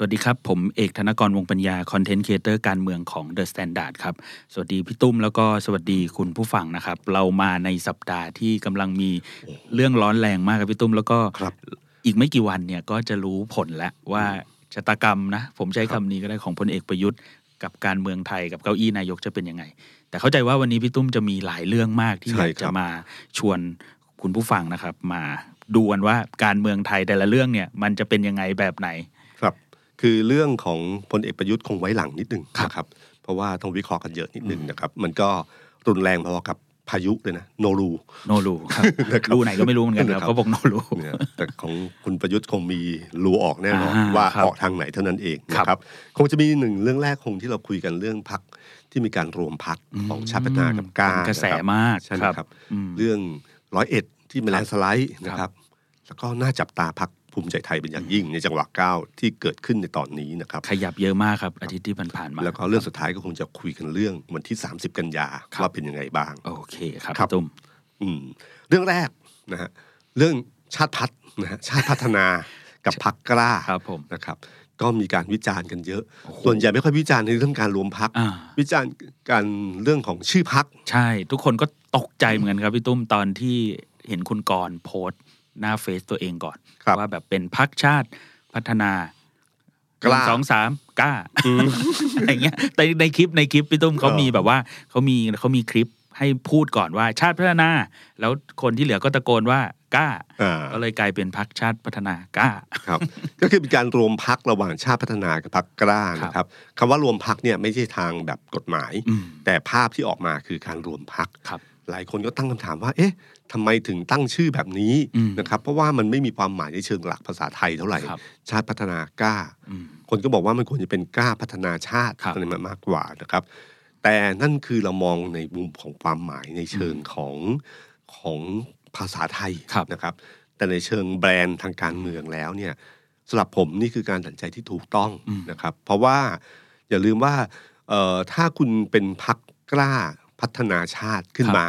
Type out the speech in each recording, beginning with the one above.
สวัสดีครับ ผมเอกธนกรวงษ์ปัญญา content creator การเมืองของ The Standard ครับ สวัสดีพี่ตุ้มแล้วก็สวัสดีคุณผู้ฟังนะครับ เรามาในสัปดาห์ที่กำลังมีเรื่องร้อนแรงมากครับพี่ตุ้มแล้วก็ครับอีกไม่กี่วันเนี่ยก็จะรู้ผลแล้วว่าชะตากรรมนะ ผมใช้คำนี้ก็ได้ของพลเอกประยุทธ์กับการเมืองไทยกับเก้าอี้นายกจะเป็นยังไง แต่เข้าใจว่าวันนี้พี่ตุ้มจะมีหลายเรื่องมากที่ใช่อยากครัจะบมาชวนคุณผู้ฟังนะครับ มาดูกันว่าการเมืองไทยแต่ละเรื่องเนี่ย มันจะเป็นยังไงแบบไหน ครับคือเรื่องของพลเอกประยุทธ์คงไว้หลังนิดหนึ่งครับนะครับ เพราะว่าต้องวิเคราะห์กันเยอะนิดหนึ่งนะครับ มันก็รุนแรงพอกับพายุเลยนะโนรูโนรูครับรูไหนก็ไม่รู้เหมือนกันครับนะครับเขาบอกโนรูเนี่ยแต่ของคุณประยุทธ์คงมีรูออกแน่นอนอ่าว่าครับออกทางไหนเท่านั้นเองครับนะครับคงจะมีหนึ่งเรื่องแรกคงที่เราคุยกันเรื่องพักที่มีการรวมพักของชาติพัฒนากับกล้าเป็นกระแสนคบมากใช่ไหมครับครับอืมเรื่องร้อยเอ็ดที่มาแลนด์สไลด์นะคครัรับบแล้วก็น่าจับตาพัก ภูมิใจไทยเป็นอย่างยิ่งในจังหวะก้าวที่เกิดขึ้นในตอนนี้นะครับ ขยับเยอะมากครับ อาทิตย์ที่ผ่านๆมา แล้วก็เรื่องสุดท้ายก็คงจะคุยกันเรื่องวันที่ 30 กันยาครับว่าเป็นยังไงบ้าง โอเคครับครับพี่ตุ้มอืมเรื่องแรกนะฮะเรื่องชาติพัฒน์นะฮะชาติพัฒนากับพักกล้าครับผมนะครับ ก็มีการวิจารณ์กันเยอะโอ้โหส่วนใหญ่ไม่ค่อยวิจารณ์ในเรื่องการรวมพักอ่าวิจารณ์การเรื่องของชื่อพักใช่ ทุกคนก็ตกใจเหมือนกันครับพี่ตุ้มตอนที่เห็นคุณกรณ์โพสต์ หน้าเฟซตัวเองก่อนครับว่าแบบเป็นพักชาติพัฒนากล้าหนึ่งสองสามกล้าอะไรเงี้ยแต่ในคลิปในคลิปพี่ตุ้มเขาเออมีแบบว่าเขามีเขามีคลิปให้พูดก่อนว่าชาติพัฒนา แล้วคนที่เหลือก็ตะโกนว่ากล้าอ่าก็เลยกลายเป็นพักชาติพัฒนากล้าครับ ก็คือเป็นการรวมพักระหว่างชาติพัฒนากับพักกล้านะครับคำว่ารวมพักเนี่ยไม่ใช่ทางแบบกฎหมายอืมแต่ภาพที่ออกมาคือการรวมพักครับหลายคนก็ตั้งคำถามว่า เอ๊ะ ทำไมถึงตั้งชื่อแบบนี้อืมนะครับเพราะว่ามันไม่มีความหมายในเชิงหลักภาษาไทยเท่าไหร่ครับชาติพัฒนากล้าอืมคนก็บอกว่ามันควรจะเป็นกล้าพัฒนาชาติครับอะไรมากกว่านะครับ แต่นั่นคือเรามองในมุมของความหมายในเชิงของของภาษาไทยครับนะครับ แต่ในเชิงแบรนด์ทางการเมืองแล้วเนี่ยสำหรับผมนี่คือการตัดสินใจที่ถูกต้องอืมนะครับ เพราะว่าอย่าลืมว่าเอ่อถ้าคุณเป็นพักกล้าพัฒนาชาติขึ้นมา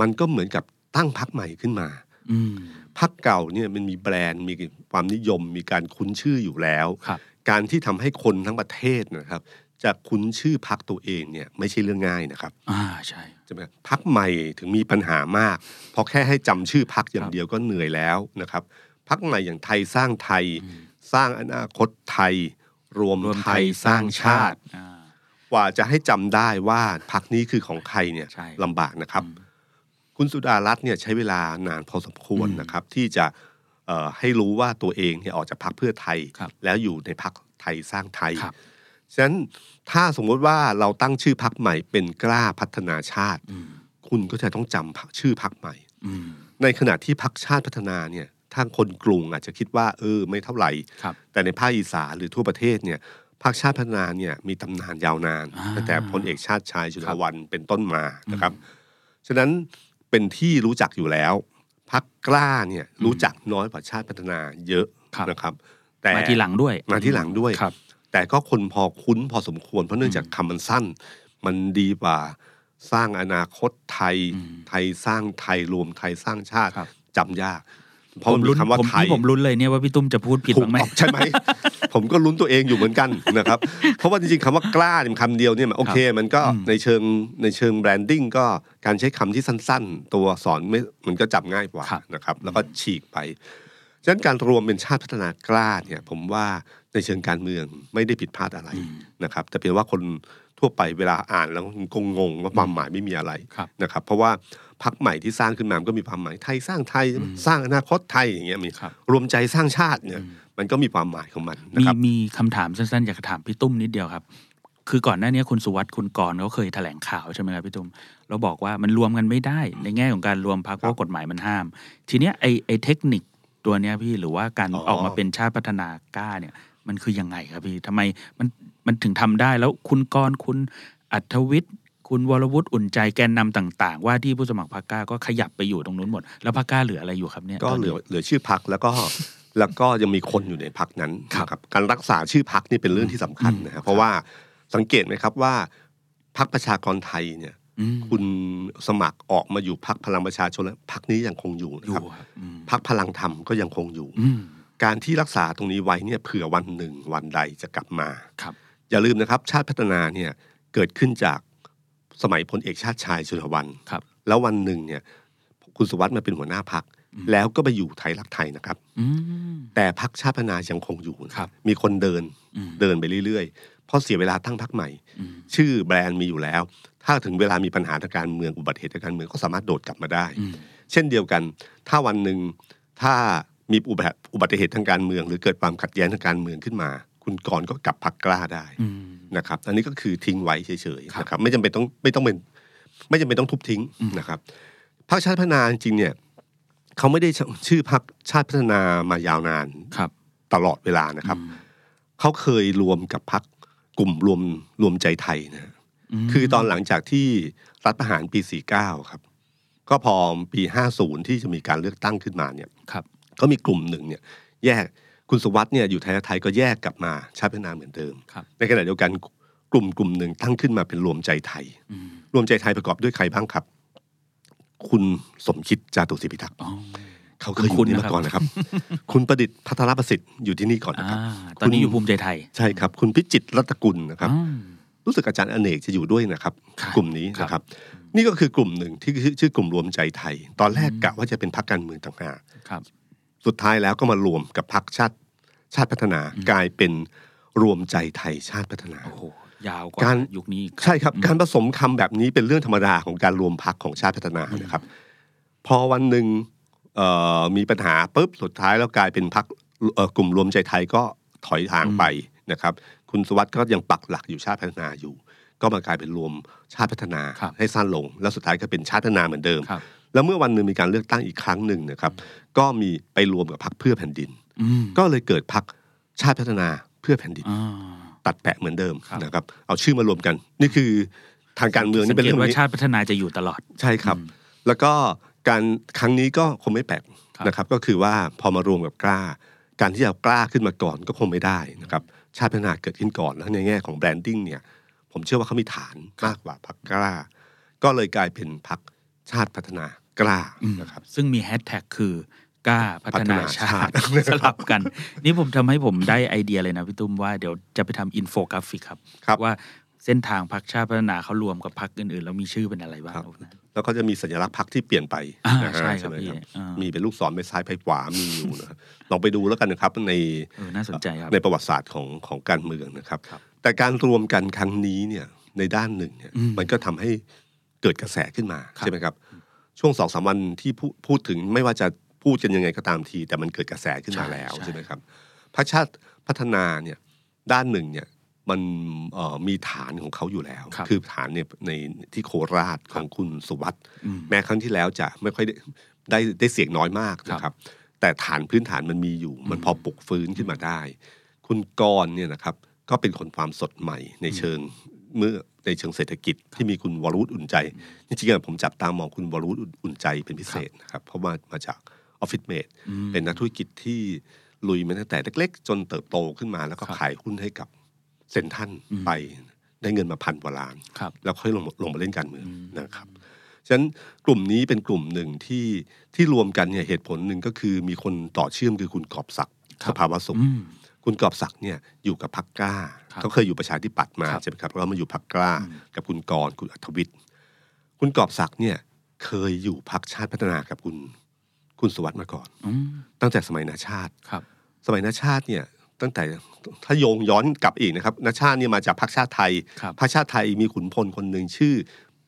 มันก็เหมือนกับ ตั้งพักใหม่ขึ้นมาอืมพักเก่าเนี่ยมันมีแบรนด์มีความนิยม มีการคุ้นชื่ออยู่แล้วครับการที่ทำให้คนทั้งประเทศนะครับ จะคุ้นชื่อพักตัวเองเนี่ยไม่ใช่เรื่องง่ายนะครับ อ่าใช่ใช่ไหมพักใหม่ถึงมีปัญหามาก เพราะแค่ให้จำชื่อพักอย่าคงรับเดียวก็เหนื่อยแล้วนะครับพักใหม่อย่างไทยสร้างไทย สร้างอนาคตไทย รวมรวมไทไทยยสร้างชาติอ่ากว่าจะให้จำได้ว่าพักนี้คือของใครเนี่ยใช่ลำบากนะครับ คุณสุดารัตน์เนี่ยใช้เวลานานพอสมควรอืมนะครับ ที่จะเอ่อให้รู้ว่าตัวเองเนี่ยออกจากพักเพื่อไทยครับแล้วอยู่ในพักไทยสร้างไทยครับฉะนั้นถ้าสมมติว่าเราตั้งชื่อพักใหม่เป็นกล้าพัฒนาชาติอืมคุณก็จะต้องจำชื่อพักใหม่อืมในขณะที่พักชาติพัฒนาเนี่ยถ้าคนกรุงอาจจะคิดว่า เออไม่เท่าไหร่ครับแต่ในภาคอีสานหรือทั่วประเทศเนี่ยพรรคชาติพัฒนาเนี่ยมีตำนานยาวนานอ่าตั้งแต่พลเอกชาติชายจุคฬารับวันเป็นต้นมานะครับ ฉะนั้น เป็นที่รู้จักอยู่แล้วพรรคกล้าเนี่ยรู้จักน้อยกว่าชาติพัฒนาเยอะครับนะครับ แต่มาทีหลังด้วยมาที่หลังด้วยครับ แต่ก็คนพอคุ้นพอสมควรเพราะเนื่องจากคำมันสั้น มันดีกว่าสร้างอนาคตไทยอืมไทยสร้างไทยรวมไทยสร้างชาติครับจำยาก เพราะมันมีลุ้นคำว่าผมไทยที่ผมลุ้นเลยเนี่ยว่าพี่ตุ้มจะพูดผิดถูกบ้างไหมต้องใช่ไหมผมก็ลุ้นตัวเองอยู่เหมือนกันนะครับ เพราะว่าจริงๆคำว่ากล้าเนี่ยมันคำเดียวเนี่ยมันโอเค มันก็อืมในเชิงในเชิงแบรนดิ้งก็การใช้คำที่สั้น ๆ ตัวสอนไม่มันก็จำง่ายกว่าครับนะครับ แล้วก็ฉีกไปฉะนั้นการรวมเป็นชาติพัฒนากล้าเนี่ย ผมว่าในเชิงการเมืองไม่ได้ผิดพลาดอะไรนะครับ แต่เพียงว่าคนทั่วไปเวลาอ่านแล้วคงงงว่าความหมายไม่มีอะไรครับนะครับ เพราะว่า พักใหม่ที่สร้างขึ้นมามันก็มีความหมายไทยสร้างไทยสร้างอนาคตไทยอย่างเงี้ยมีครับรวมใจสร้างชาติเนี่ยมันก็มีความหมายของมันนะมีครับมีคำถามสั้นๆอยากจะถามพี่ตุ้มนิดเดียวครับ คือก่อนหน้านี้คุณสุวัสด์คุณกรณ์เขาเคยแถลงข่าวใช่ไหมครับพี่ตุ้มเราบอกว่ามันรวมกันไม่ได้ ในแง่ของการรวมพักเพราะว่ากฎหมายมันห้าม ทีเนี้ยไอไอเทคนิคตัวเนี้ยพี่หรือว่าการอ๋อออกมาเป็นชาติพัฒนากล้าเนี่ย มันคือยังไงครับพี่ทำไมมันมันถึงทำได้แล้วคุณกรณ์คุณอัธวิทย์ คคุณวรวุฒิอุ่นใจแกนนำต่าง ๆ ว่าที่ผู้สมัครพรรคกล้าก็ขยับไปอยู่ตรงนู้นหมด แล้วพรรคกล้าเหลืออะไรอยู่ครับเนี่ยก็ตนเหลืนี้อเหลือชื่อพักแล้วก็แล้วก็ยังมีคนอยู่ในพักนั้นครับนะครับการรักษาชื่อพักนี่เป็นเรื่องที่สำคัญนะครับเพราะว่าสังเกตไหมครับว่าพักประชากรไทยเนี่ยอืมคุณสมัครออกมาอยู่พักพลังประชาชนแล้วพักนี้ยังคงอยู่นะอยู่ครับครับอืมพักพลังธรรมก็ยังคงอยู่อืมการที่รักษาตรงนี้ไว้เนี่ยเผื่อวันหนึ่งวันใดจะกลับมาครับ อย่าลืมนะครับ ชาติพัฒนาเนี่ยเกิดขึ้นจาก สมัยพลเอกชาติชายชุนวันครับ แล้ววันหนึ่งเนี่ยคุณสุวัสด์มาเป็นหัวหน้าพัก แล้วก็ไปอยู่ไทยรักไทยนะครับอืมแต่พักชาติพัฒนายังคงอยู่นะครับ มีคนเดินอืมเดินไปเรื่อยๆ เพราะเสียเวลาตั้งพักใหม่อืมชื่อแบรนด์มีอยู่แล้ว ถ้าถึงเวลามีปัญหาทางการเมืองอุบัติเหตุทางการเมืองก็สามารถโดดกลับมาได้อืมเช่นเดียวกัน ถ้าวันหนึ่งถ้ามีอุบัติอุบัติเหตุทางการเมือง หรือเกิดความขัดแย้งทางการเมืองขึ้นมา คุณกรณ์ก็กลับพักกล้าได้อืมนะครับ อันนี้ก็คือทิ้งไว้เฉยครับๆนะครับ ไม่จำเป็นต้องไม่ต้องเป็น ไม่จำเป็นต้องทุบทิ้งอืมนะครับพรรคชาติพัฒนาจริงๆเนี่ยเขาไม่ได้ชื่อพรรคชาติพัฒนามายาวนานครับ ตลอดเวลานะครับอืมเขาเคยรวมกับพรรคกลุ่มรวมรวมใจไทยนะมคือตอนหลังจากที่รัฐประหารปี 49 ครับ ก็พอปี 50 ที่จะมีการเลือกตั้งขึ้นมาเนี่ยครับก็มีกลุ่มหนึ่งเนี่ย แยก คุณสุวัสด์เนี่ยอยู่ไทยรักไทยก็แยกกลับมาชาติพัฒนาเหมือนเดิมครับในขณะเดียวกันกลุ่มกลุ่มหนึ่งตั้งขึ้นมาเป็นรวมใจไทยอืมรวมใจไทยประกอบด้วยใครบ้างครับ คุณสมคิดจาตุศรีพิทักษ์อ๋อเขาเคยอคุยู่ณนี่นะครับมาก่อนนะครับ คุณประดิษฐ์พัทรประสิทธิ์อยู่ที่นี่ก่อนนะอ่าครับตอนนี้อยู่ภูมิใจไทย ใช่ครับ คุณพิจิตรรัตนกุลนะครับอืมรู้สึกอาจารย์อเนกจะอยู่ด้วยนะครับครับกลุ่มนี้ครับนะครับ นี่ก็คือกลุ่มหนึ่งที่ชื่อชื่อกลุ่มรวมใจไทย ตอนแรกกะว่าจะเป็นพรรคการเมืองต่างหากครับสุดท้ายแล้วก็มารวมกับพรรคชาติ ชาติพัฒนากลายเป็นรวมใจไทยชาติพัฒนาโอ้โหยาวกว่าการยุคนี้อีกใช่ครับการผสมคำแบบนี้เป็นเรื่องธรรมดาของการรวมพรรคของชาติพัฒนานะครับ พอวันหนึ่งเอ่อมีปัญหาปุ๊บสุดท้ายแล้วกลายเป็นพรรคเอ่อกลุ่มรวมใจไทยก็ถอยทางไปนะครับ คุณสุวัสด์ก็ยังปักหลักอยู่ชาติพัฒนาอยู่ ก็มากลายเป็นรวมชาติพัฒนาครับให้สั้นลง แล้วสุดท้ายก็เป็นชาติพัฒนาเหมือนเดิมครับแล้วเมื่อวันหนึ่งมีการเลือกตั้งอีกครั้งหนึ่งนะครับ ก็มีไปรวมกับพรรคเพื่อแผ่นดินอืม ก็เลยเกิดพรรคชาติพัฒนาเพื่อแผ่นดินอ่าตัดแปะเหมือนเดิมครับนะครับ เอาชื่อมารวมกัน นี่คือทางการเมืองสันี่งเป็นเกเรื่ตองว่านี้ชาติพัฒนาจะอยู่ตลอดใช่ครับ แล้วก็การครั้งนี้ก็คงไม่แปลกครับนะครับ ก็คือว่าพอมารวมกับกล้า การที่จะเอากล้าขึ้นมาก่อนก็คงไม่ได้นะครับ ชาติพัฒนาเกิดขึ้นก่อนแล้วในแง่ของ branding เนี่ย ผมเชื่อว่าเขามีฐานมากกว่าพรรคกล้า ก็เลยกลายเป็นพรรคชาติพัฒนากล้านะครับ ซึ่งมีแฮชแท็กคือ กล้าพัฒนาชาพัฒนาชาติติสลับกัน นี่ผมทำให้ผมได้ไอเดียเลยนะพี่ตุ้มว่าเดี๋ยวจะไปทำอินโฟกราฟิกครับครับว่าเส้นทางพรรคชาติพัฒนาเขารวมกับพรรคอื่นๆ แล้วมีชื่อเป็นอะไรบ้างครับแล้วก็จะมีสัญลักษณ์พรรคที่เปลี่ยนไปอ่านะฮะใช่ครับไหมพี่อ่ามีเป็นลูกศรไปซ้ายไปขวามีอยู่นะครับลองไปดูแล้วกันนะครับในเออน่าสนใจครับในประวัติศาสตร์ของของการเมืองนะครับครับแต่การรวมกันครั้งนี้เนี่ยในด้านหนึ่งเนี่ยอืมมันก็ทำให้เกิดกระแสขึ้นมาครับใช่ไหมครับ ช่วงสองสามวันที่พูพูดถึงไม่ว่าจะ พูดกันยังไงก็ตามที แต่มันเกิดกระแสขึ้นมาแล้วใช่ไหมครับพรรคชาติพัฒนาเนี่ยด้านหนึ่งเนี่ยมันเอ่อมีฐานของเขาอยู่แล้วครับอฐานเนี่ยในที่โคราชของคุณสุวัสด์อืมแม้ครั้งที่แล้วจะไม่ค่อยได้ได้ได้เสียงน้อยมากนะครับ แต่ฐานพื้นฐานมันมีอยู่ มันพอปลุกฟื้นขึ้นมาได้ คุณกรณ์เนี่ยนะครับ ก็เป็นคนความสดใหม่ในเชิงเมื่อในเชิงเศรษฐกิจที่มีคุณวรวุฒิอุ่นใจจริงๆอะผมจับตามองคุณวรวุฒิอุ่นใจเป็นพิเศษนะครับ เพราะว่ามาจาก ออฟฟิศเมดอืมเป็นนักธุรกิจที่ลุยมาตั้งแต่เล็กๆ จนเติบโตขึ้นมา แล้วก็ครับขายหุ้นให้กับเซ็นทรันไปได้เงินมาพันกว่าล้านครับแล้วค่อยลงลงมาเล่นการเมืองอืมนะครับฉะนั้นกลุ่มนี้เป็นกลุ่มหนึ่งที่ที่รวมกันเนี่ยเหตุผลหนึ่งก็คือมีคนต่อเชื่อมคือคุณกอบศักดิ์สภาวะสุขอืมคุณกอบศักดิ์เนี่ยอยู่กับพรรคกล้าครับเขาเคยอยู่ประชาธิปัตย์มาครับใช่ไหมครับแล้วมาอยู่พรรคกล้าอืมกับคุณกรณ์คุณอัธวิทย์คุณกอบศักดิ์เนี่ยเคยอยู่พรรคชาติพัฒนากับคุณ คุณสุวัสด์มาก่อนอืมตั้งแต่สมัยนาชาติครับ สมัยนาชาติเนี่ยตั้งแต่ถ้าโยงย้อนกลับอีกนะครับนาชาติเนี่ยมาจากพรรคชาติไทยครับพรรคชาติไทยมีขุนพลคนหนึ่งชื่อ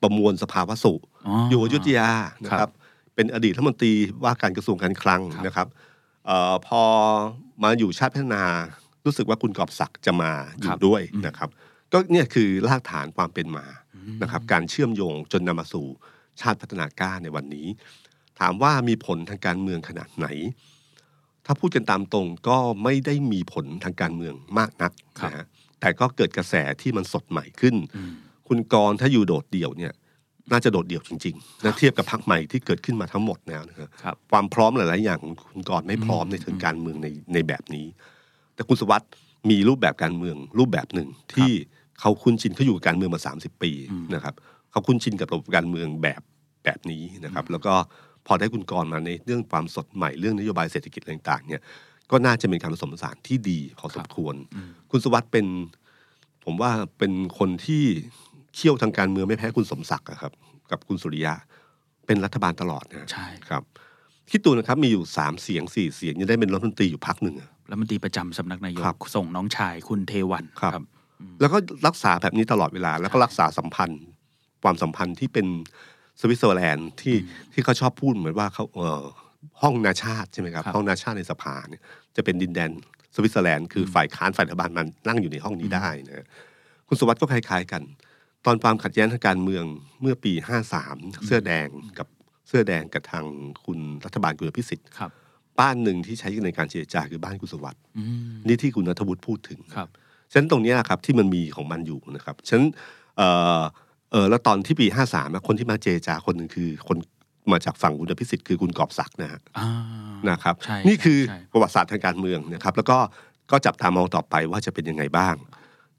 ประมวลสภาวสุอ๋อออยู่อยุธยานะคครัรับบเป็นอดีตรัฐมนตรีว่าการกระทรวงการคลังครับนะครับเอ่อพอมาอยู่ชาติพัฒนารู้สึกว่าคุณกอบศักดิ์จะมาอยู่ด้วยนะครับ ก็เนี่ยคือรากฐานความเป็นมานะครับ การเชื่อมโยงจนนำมาสู่ชาติพัฒนากล้าในวันนี้ ถามว่ามีผลทางการเมืองขนาดไหน ถ้าพูดกันตามตรงก็ไม่ได้มีผลทางการเมืองมากนักครับนะฮะแต่ก็เกิดกระแสที่มันสดใหม่ขึ้นอืมคุณกรณ์ถ้าอยู่โดดเดี่ยวเนี่ย น่าจะโดดเดี่ยวจริงๆนะเทียบกับพรรคใหม่ที่เกิดขึ้นมาทั้งหมดแล้วนะครับครับความพร้อมหลายๆอย่างของคุณกรณ์ไม่พร้อมในเชิงการเมืองในในแบบนี้ แต่คุณสุวัสด์มีรูปแบบการเมืองรูปแบบหนึ่งที่เขาคุ้นชินเขาอยู่กับการเมืองมา 30 ปีนะครับเขาคุ้นชินกับระบบการเมืองแบบแบบนี้นะครับ แล้วก็ พอได้คุณกรณ์มาในเรื่องความสดใหม่เรื่องนโยบายเศรษฐกิจอะไรต่างๆเนี่ยก็น่าจะเป็นการผสมผสานที่ดีพอสมควร คุณสุวัสด์เป็น ผมว่าเป็นคนที่เขี่ยวทางการเมืองไม่แพ้คุณสมศักดิ์อะครับ กับคุณสุริยะเป็นรัฐบาลตลอดนะใช่ครับคิดดูนะครับมีอยู่สามเสียงสี่เสียงยังได้เป็นรัฐมนตรีอยู่พักหนึ่งอะแล้วมันตรีประจำสำนักนายกครับส่งน้องชายคุณเทวันครับ แล้วก็รักษาแบบนี้ตลอดเวลา แล้วก็รักษาสัมพันธ์ ความสัมพันธ์ที่เป็น สวิตเซอร์แลนด์ที่ที่เขาชอบพูดเหมือนว่าเขาเอ่อห้องนาชาติใช่ไหมครับครับ ห้องนาชาติในสภาเนี่ยจะเป็นดินแดนสวิตเซอร์แลนด์คือฝ่ายค้านฝ่ายรัฐบาลมันนั่งอยู่ในห้องนี้ได้นะคุณสุวัสด์ก็คล้ายๆกัน ตอนความขัดแย้งทางการเมืองเมื่อปี 53 เสื้อแดงกับเสื้อแดงกับทางคุณรัฐบาลคุณอภิสิทธิ์ครับ บ้านหนึ่งที่ใช้ในการเจรจาคือบ้านคุณสุวัสด์อืมนี่ที่คุณนัทวุฒิพูดถึงครับฉะนั้นตรงเนี้ยครับที่มันมีของมันอยู่นะครับฉะนั้น เอ่อเออแล้วตอนที่ปีห้าสามคนที่มาเจรจาคนหนึ่งคือคนมาจากฝั่งคุณอภิสิทธิ์คือคุณกอบศักดิ์นะฮะอ่านะครับใช่นี่คือใช่ประวัติศาสตร์ทางการเมืองนะครับแล้วก็ก็จับตามองต่อไปว่าจะเป็นยังไงบ้าง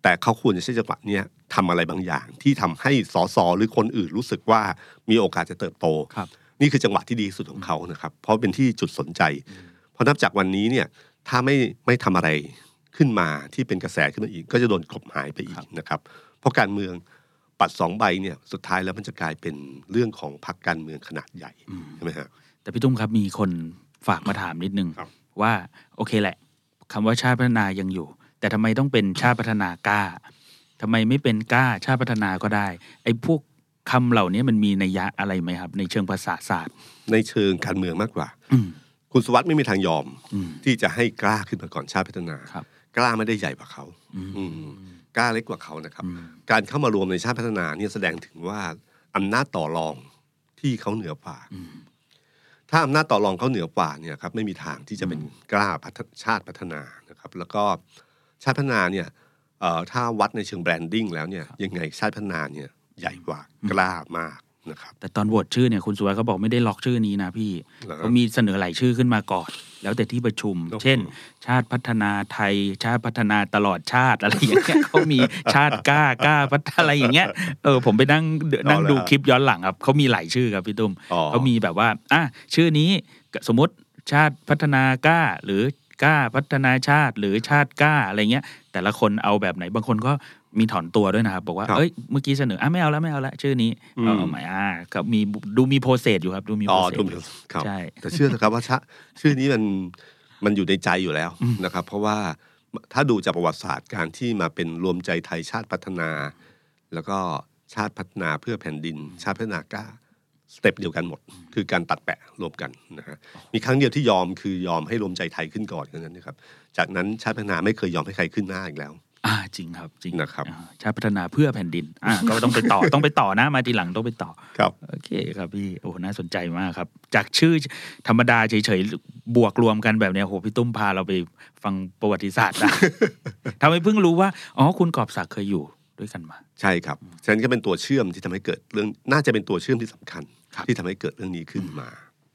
แต่เขาควรจะใช้จังหวะเนี้ยทำอะไรบางอย่าง ที่ทำให้สสหรือคนอื่นรู้สึกว่ามีโอกาสจะเติบโตครับนี่คือจังหวะที่ดีที่สุดของเขานะครับ เพราะเป็นที่จุดสนใจ เพราะนับจากวันนี้เนี่ยถ้าไม่ไม่ทำอะไรขึ้นมาที่เป็นกระแสขึ้นมาอีก ก็จะโดนกลบหายไปอีกนะครับ เพราะการเมือง ปัดสองใบเนี่ยสุดท้ายแล้วมันจะกลายเป็นเรื่องของพรรคการเมืองขนาดใหญ่ใช่ไหมฮะแต่พี่ตุ้มครับมีคนฝากมาถามนิดนึงครับว่าโอเคแหละคำว่าชาติพัฒนายังอยู่ แต่ทำไมต้องเป็นชาติพัฒนากล้าทำไมไม่เป็นกล้าชาติพัฒนาก็ได้ไอ้พวกคำเหล่านี้มันมีนัยยะอะไรไหมครับ ในเชิงภาษาศาสตร์ ในเชิงการเมืองมากกว่าอืมคุณสุวัสด์ไม่มีทางยอมอืมที่จะให้กล้าขึ้นมาก่อนชาติพัฒนาครับกล้าไม่ได้ใหญ่กว่าเขาอืมอืม กล้าเล็กกว่าเขานะครับอืมการเข้ามารวมในชาติพัฒนาเนี่ยแสดงถึงว่าอำนาจต่อรองที่เขาเหนือกว่าอืมถ้าอำนาจต่อรองเขาเหนือกว่าเนี่ยครับไม่มีทางที่จะเป็นกล้าพัฒชาติพัฒนานะครับ แล้วก็ชาติพัฒนาเนี่ยเอ่อถ้าวัดในเชิงแบรนดิ้งแล้วเนี่ยยังไงชาติพัฒนาเนี่ยใหญ่กว่ากล้ามาก นะครับแต่ตอนโหวตชื่อเนี่ยคุณสุวัสดิ์เขาบอกไม่ได้ล็อกชื่อนี้นะพี่เหรอครับเขามีเสนอหลายชื่อขึ้นมาก่อน แล้วแต่ที่ประชุมโอ้โหเช่น ชาติพัฒนาไทย ชาติพัฒนาตลอดชาติอะไรอย่างเงี้ยเขามีชาติกล้ากล้าพัฒอะไรอย่างเงี้ยเออผมไปนั่งนั่งดูคลิปย้อนหลังครับเขามีหลายชื่อครับพี่ตุ้มอ๋อเขามีแบบว่าอะชื่อนี้สมมติชาติพัฒนากล้าหรือกล้าพัฒนาชาติหรือชาติกล้าอะไรเงี้ย แต่ละคนเอาแบบไหนบางคนก็ มีถอนตัวด้วยนะครับ บอกว่าครับเอ้ยเมื่อกี้เสนออะไม่เอาแล้วไม่เอาแล้วชื่อนี้อืมเอาเอาใหม่อ่าก็มีดูมี process อยู่ครับ ดูมีอ๋อ process ถูกอยู่ครับใช่แต่เชื่อเถอะครับว่าชะชื่อนี้มันมันอยู่ในใจอยู่แล้วนะครับ เพราะว่าถ้าดูจากประวัติศาสตร์การที่มาเป็นรวมใจไทยชาติพัฒนา แล้วก็ชาติพัฒนาเพื่อแผ่นดิน ชาติพัฒนากล้า step เดียวกันหมด คือการตัดแปะรวมกันนะฮะมีครั้งเดียวที่ยอมคือยอมให้รวมใจไทยขึ้นก่อนแค่นั้นนะครับ จากนั้นชาติพัฒนาไม่เคยยอมให้ใครขึ้นหน้าอีกแล้ว อ่าจริงครับจริงนะครับอ่าชาติพัฒนาเพื่อแผ่นดิน อ่าก็ต้องไปต่อต้องไปต่อนะมาทีหลังต้องไปต่อครับโอเคครับพี่โอ้น่าสนใจมากครับ จากชื่อธรรมดาเฉยๆบวกรวมกันแบบเนี้ยโหพี่ตุ้มพาเราไปฟังประวัติศาสตร์ได้ทำให้เพิ่งรู้ว่าอ๋อคุณกอบศักดิ์เคยอยู่ด้วยกันมา ใช่ครับฉะนั้นก็เป็นตัวเชื่อมที่ทำให้เกิดเรื่องน่าจะเป็นตัวเชื่อมที่สำคัญครับที่ทำให้เกิดเรื่องนี้ขึ้นมา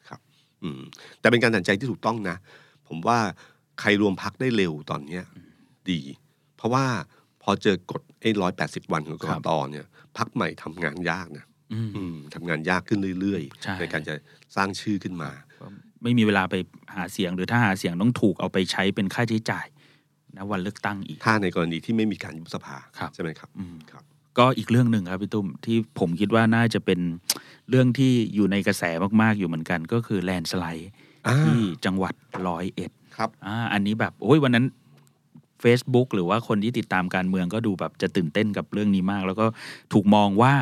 ครับ อืม แต่เป็นการตัดสินใจที่ถูกต้องนะ ผมว่าใครรวมพักได้เร็วตอนเนี้ย ดี เพราะว่าพอเจอกฎไอ้ร้อยแปดสิบวันของกครัรบตเนี่ยพักใหม่ทำงานยากนะอืมอืมทำงานยากขึ้นเรื่อยใช่ๆในการจะสร้างชื่อขึ้นมา ไม่มีเวลาไปหาเสียงหรือถ้าหาเสียงต้องถูกเอาไปใช้เป็นค่าใช้จ่ายนะวันเลือกตั้งอีก ถ้าในกรณีที่ไม่มีการยุบสภาครับใช่ไหมครับอืมครับ ก็อีกเรื่องหนึ่งครับพี่ตุ้มที่ผมคิดว่าน่าจะเป็นเรื่องที่อยู่ในกระแสมากๆอยู่เหมือนกัน ก็คือแลนสไลด์อ่าที่จังหวัดร้อยเอ็ดครับอ่าอันนี้แบบโอ้ยวันนั้น Facebook หรือว่าคนที่ติดตามการเมืองก็ดูแบบจะตื่นเต้นกับเรื่องนี้มาก แล้วก็ถูกมองว่า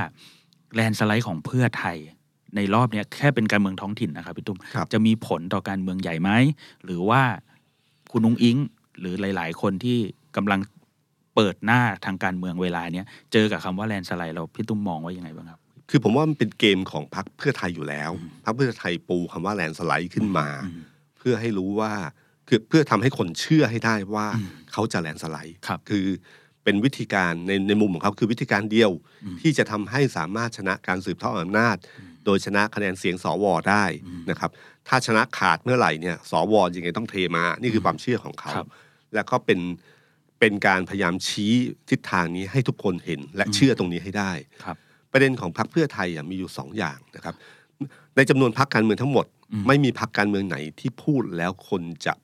แลนสไลด์ของเพื่อไทยในรอบเนี้ยแค่เป็นการเมืองท้องถิ่นนะครับพี่ตุ้มครับจะมีผลต่อการเมืองใหญ่ไหมหรือว่าคุณนุ้งอิงหรือหลาย ๆ คนที่กำลังเปิดหน้าทางการเมืองเวลาเนี้ยเจอกับคำว่าแลนสไลด์เราพี่ตุ้มมองว่ายังไงบ้างครับ คือผมว่ามันเป็นเกมของพรรคเพื่อไทยอยู่แล้วพรรคเพื่อไทยปูคำว่าแลนสไลด์ขึ้นมาอืมเพื่อให้รู้ว่า คือเพื่อทำให้คนเชื่อให้ได้ว่าอืมเขาจะแลนสไลด์ครับคือไปเป็นวิธีการในในมุมของเขาคือวิธีการเดียวที่จะทำให้สามารถชนะการสืบทอดอำนาจ โดยชนะคะแนนเสียงสวได้นะครับ ถ้าชนะขาดเมื่อไหร่เนี่ยสวยังไงต้องเทมา นี่คือความเชื่อของเขาครับแล้วก็เป็นเป็นการพยายามชี้ทิศทางนี้ให้ทุกคนเห็นและเชื่อตรงนี้ให้ได้ครับ ประเด็นของพรรคเพื่อไทยอะมีอยู่สองอย่างนะครับ ในจำนวนพรรคการเมืองทั้งหมด ไม่มีพรรคการเมืองไหนที่พูดแล้วคนจะ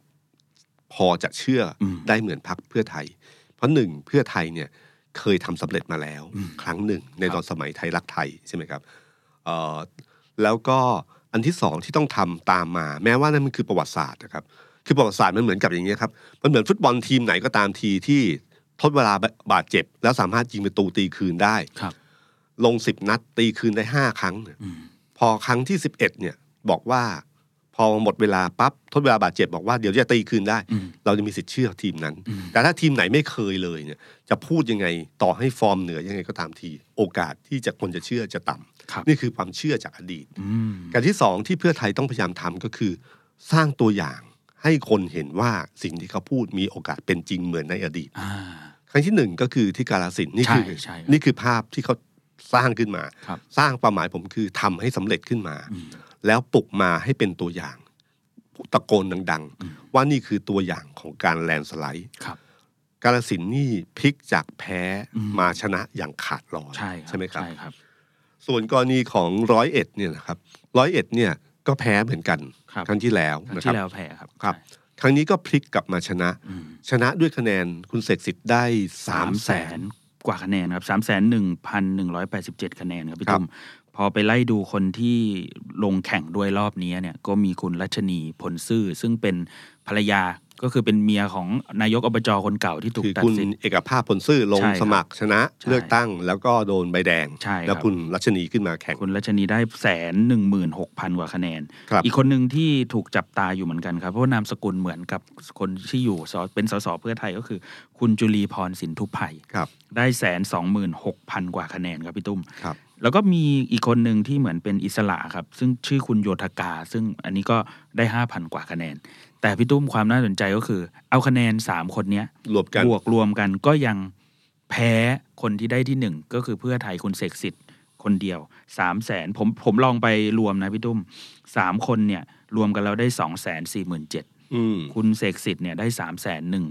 พอจะเชื่ออมได้เหมือนพรรคเพื่อไทย เพราะหนึ่งเพื่อไทยเนี่ยเคยทำสำเร็จมาแล้ว ครั้งหนึ่งในตอนสมัยไทยรักไทยใช่ไหมครับเอ่อแล้วก็อันที่สองที่ต้องทำตามมา แม้ว่านั่นมันคือประวัติศาสตร์นะครับคือประวัติศาสตร์มันเหมือนกับอย่างนี้ยครับมันเหมือนฟุตบอลทีมไหนก็ตามทีที่ทดเวลาบาดเจ็บ แล้วสามารถยิงประตูตีคืนได้ครับ ลงสิบนัดตีคืนได้ห้าครั้งเนี่ยอืมพอครั้งที่สิบเอ็ดเนี่ยบอกว่า พอหมดเวลาปั๊บทดเวลาบาดเจ็บบอกว่าเดี๋ยวจะตีคืนได้อืมเราจะมีสิทธิ์เชื่อทีมนั้นอืมแต่ถ้าทีมไหนไม่เคยเลยเนี่ยจะพูดยังไงต่อให้ฟอร์มเหนือยังไงก็ตามที โอกาสที่จะคนจะเชื่อจะต่ำครับนี่คือความเชื่อจากอดีตอืมการที่สองที่เพื่อไทยต้องพยายามทำก็คือ สร้างตัวอย่างให้คนเห็นว่าสิ่งที่เขาพูดมีโอกาสเป็นจริงเหมือนในอดีตอ่าครั้งที่หนึ่งก็คือที่กาลสินธุ์นี่คือใช่ใช่ครับนี่คือภาพที่เขาสร้างขึ้นมาครับสร้างความหมายผมคือทำให้สำเร็จขึ้นมาอืม แล้วปลุกมาให้เป็นตัวอย่างตะโกนดังอืมๆว่านี่คือตัวอย่างของการแลนด์สไลด์ครับกาลสินธุ์นี่พลิกจากแพ้อืมมาชนะอย่างขาดลอยใช่ครับไหมครับใช่ครับ ส่วนกรณีของร้อยเอ็ดเนี่ยนะครับร้อยเอ็ดเนี่ยก็แพ้เหมือนกันครับครั้งที่แล้วครั้งนะครับที่แล้วแพ้ครับครับใช่ครั้งนี้ก็พลิกกลับมาชนะอืมชนะด้วยคะแนนคุณเสกสิทธิ์ได้สามแสนกว่าคะแนนครับสามแสนหนึ่งพันหนึ่งร้อยแปดสิบเจ็ดคะแนนครับพี่ครับตุ้ม พอไปไล่ดูคนที่ลงแข่งด้วยรอบนี้เนี่ยก็มีคุณรัชนีผลซื่อ ซึ่งเป็นภรรยา ก็คือเป็นเมียของนายกอบจคนเก่าที่ถูกคือตัดคุณสินเอกภาพผลซื่อลงใช่ครับสมัครชนะใช่เลือกตั้ง แล้วก็โดนใบแดง ใช่ครับ แล้วคุณรัชนีขึ้นมาแข่ง คุณรัชนีได้แสนหนึ่งหมื่นหกพันกว่าคะแนน ครับ อีกคนหนึ่งที่ถูกจับตาอยู่เหมือนกันครับ เพราะว่านามสกุลเหมือนกับคนที่อยู่สเป็นสสเพื่อไทยก็คือ คุณจุลีพรสินทุพไพรครับได้แสนสองหมื่นหกพันกว่าคะแนนครับพี่ตุ้ม ครับ แล้วก็มีอีกคนหนึ่งที่เหมือนเป็นอิสระครับ ซึ่งชื่อคุณโยธกา ซึ่งอันนี้ก็ได้ห้าพันกว่าคะแนน แต่พี่ตุ้มความน่าสนใจก็คือ เอาคะแนนสามคนเนี้ยรวมกันบวกรวมกันก็ยังแพ้คนที่ได้ที่หนึ่งก็คือเพื่อไทยคุณเสกสิทธิ์คนเดียวสามแสนผมผมลองไปรวมนะพี่ตุ้มสามคนเนี่ย รวมกันแล้วได้สองแสนสี่หมื่นเจ็ดอืมคุณเสกสิทธิ์เนี่ยได้สามแสนหนึ่ง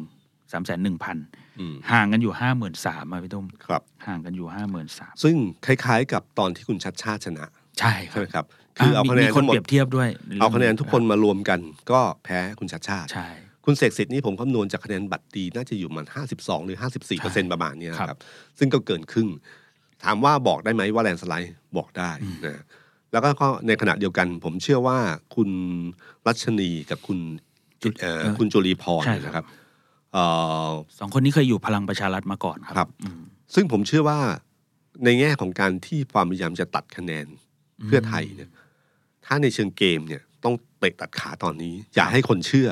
สามแสนหนึ่งพันอืมห่างกันอยู่ห้าหมื่นสามพี่ตุ้มครับ ห่างกันอยู่ห้าหมื่นสามซึ่งคล้าย ๆ กับตอนที่คุณชัดชาติชนะ ใช่คใช่รับไหมครับ คือเอามีคะแนนมีคนทั้งหมเปดรียบเทียบด้วย เอาคะแนนทุกคนมารวมกัน ก็แพ้คุณชัดชาติใช่คุณเสกสิทธิ์นี่ผมคำนวณจากคะแนนบัตรดีน่าจะอยู่ประมันห้าสิบสองหรือห้าสิบสี่เปอร์เซ็นต์ประมาณเนี้ยนะครับ ซึ่งก็เกินครึ่ง ถามว่าบอกได้ไหมว่าแลนด์สไลด์บอกได้นะแล้วก็ก็ในขณะเดียวกัน ผมเชื่อว่าคุณรัชนีกับคุณจุเอ่อเออคุณจุลีพรใช่ครับนะครับเอ่อสองคนนี้เคยอยู่พลังประชารัฐมาก่อนคครัรับอืมซึ่งผมเชื่อว่าในแง่ของการที่ความพยายามจะตัดคะแนนเพื่อไทยเนี่ย ถ้าในเชิงเกมเนี่ยต้องเตะตัดขาตอนนี้ อย่าให้คนเชื่อ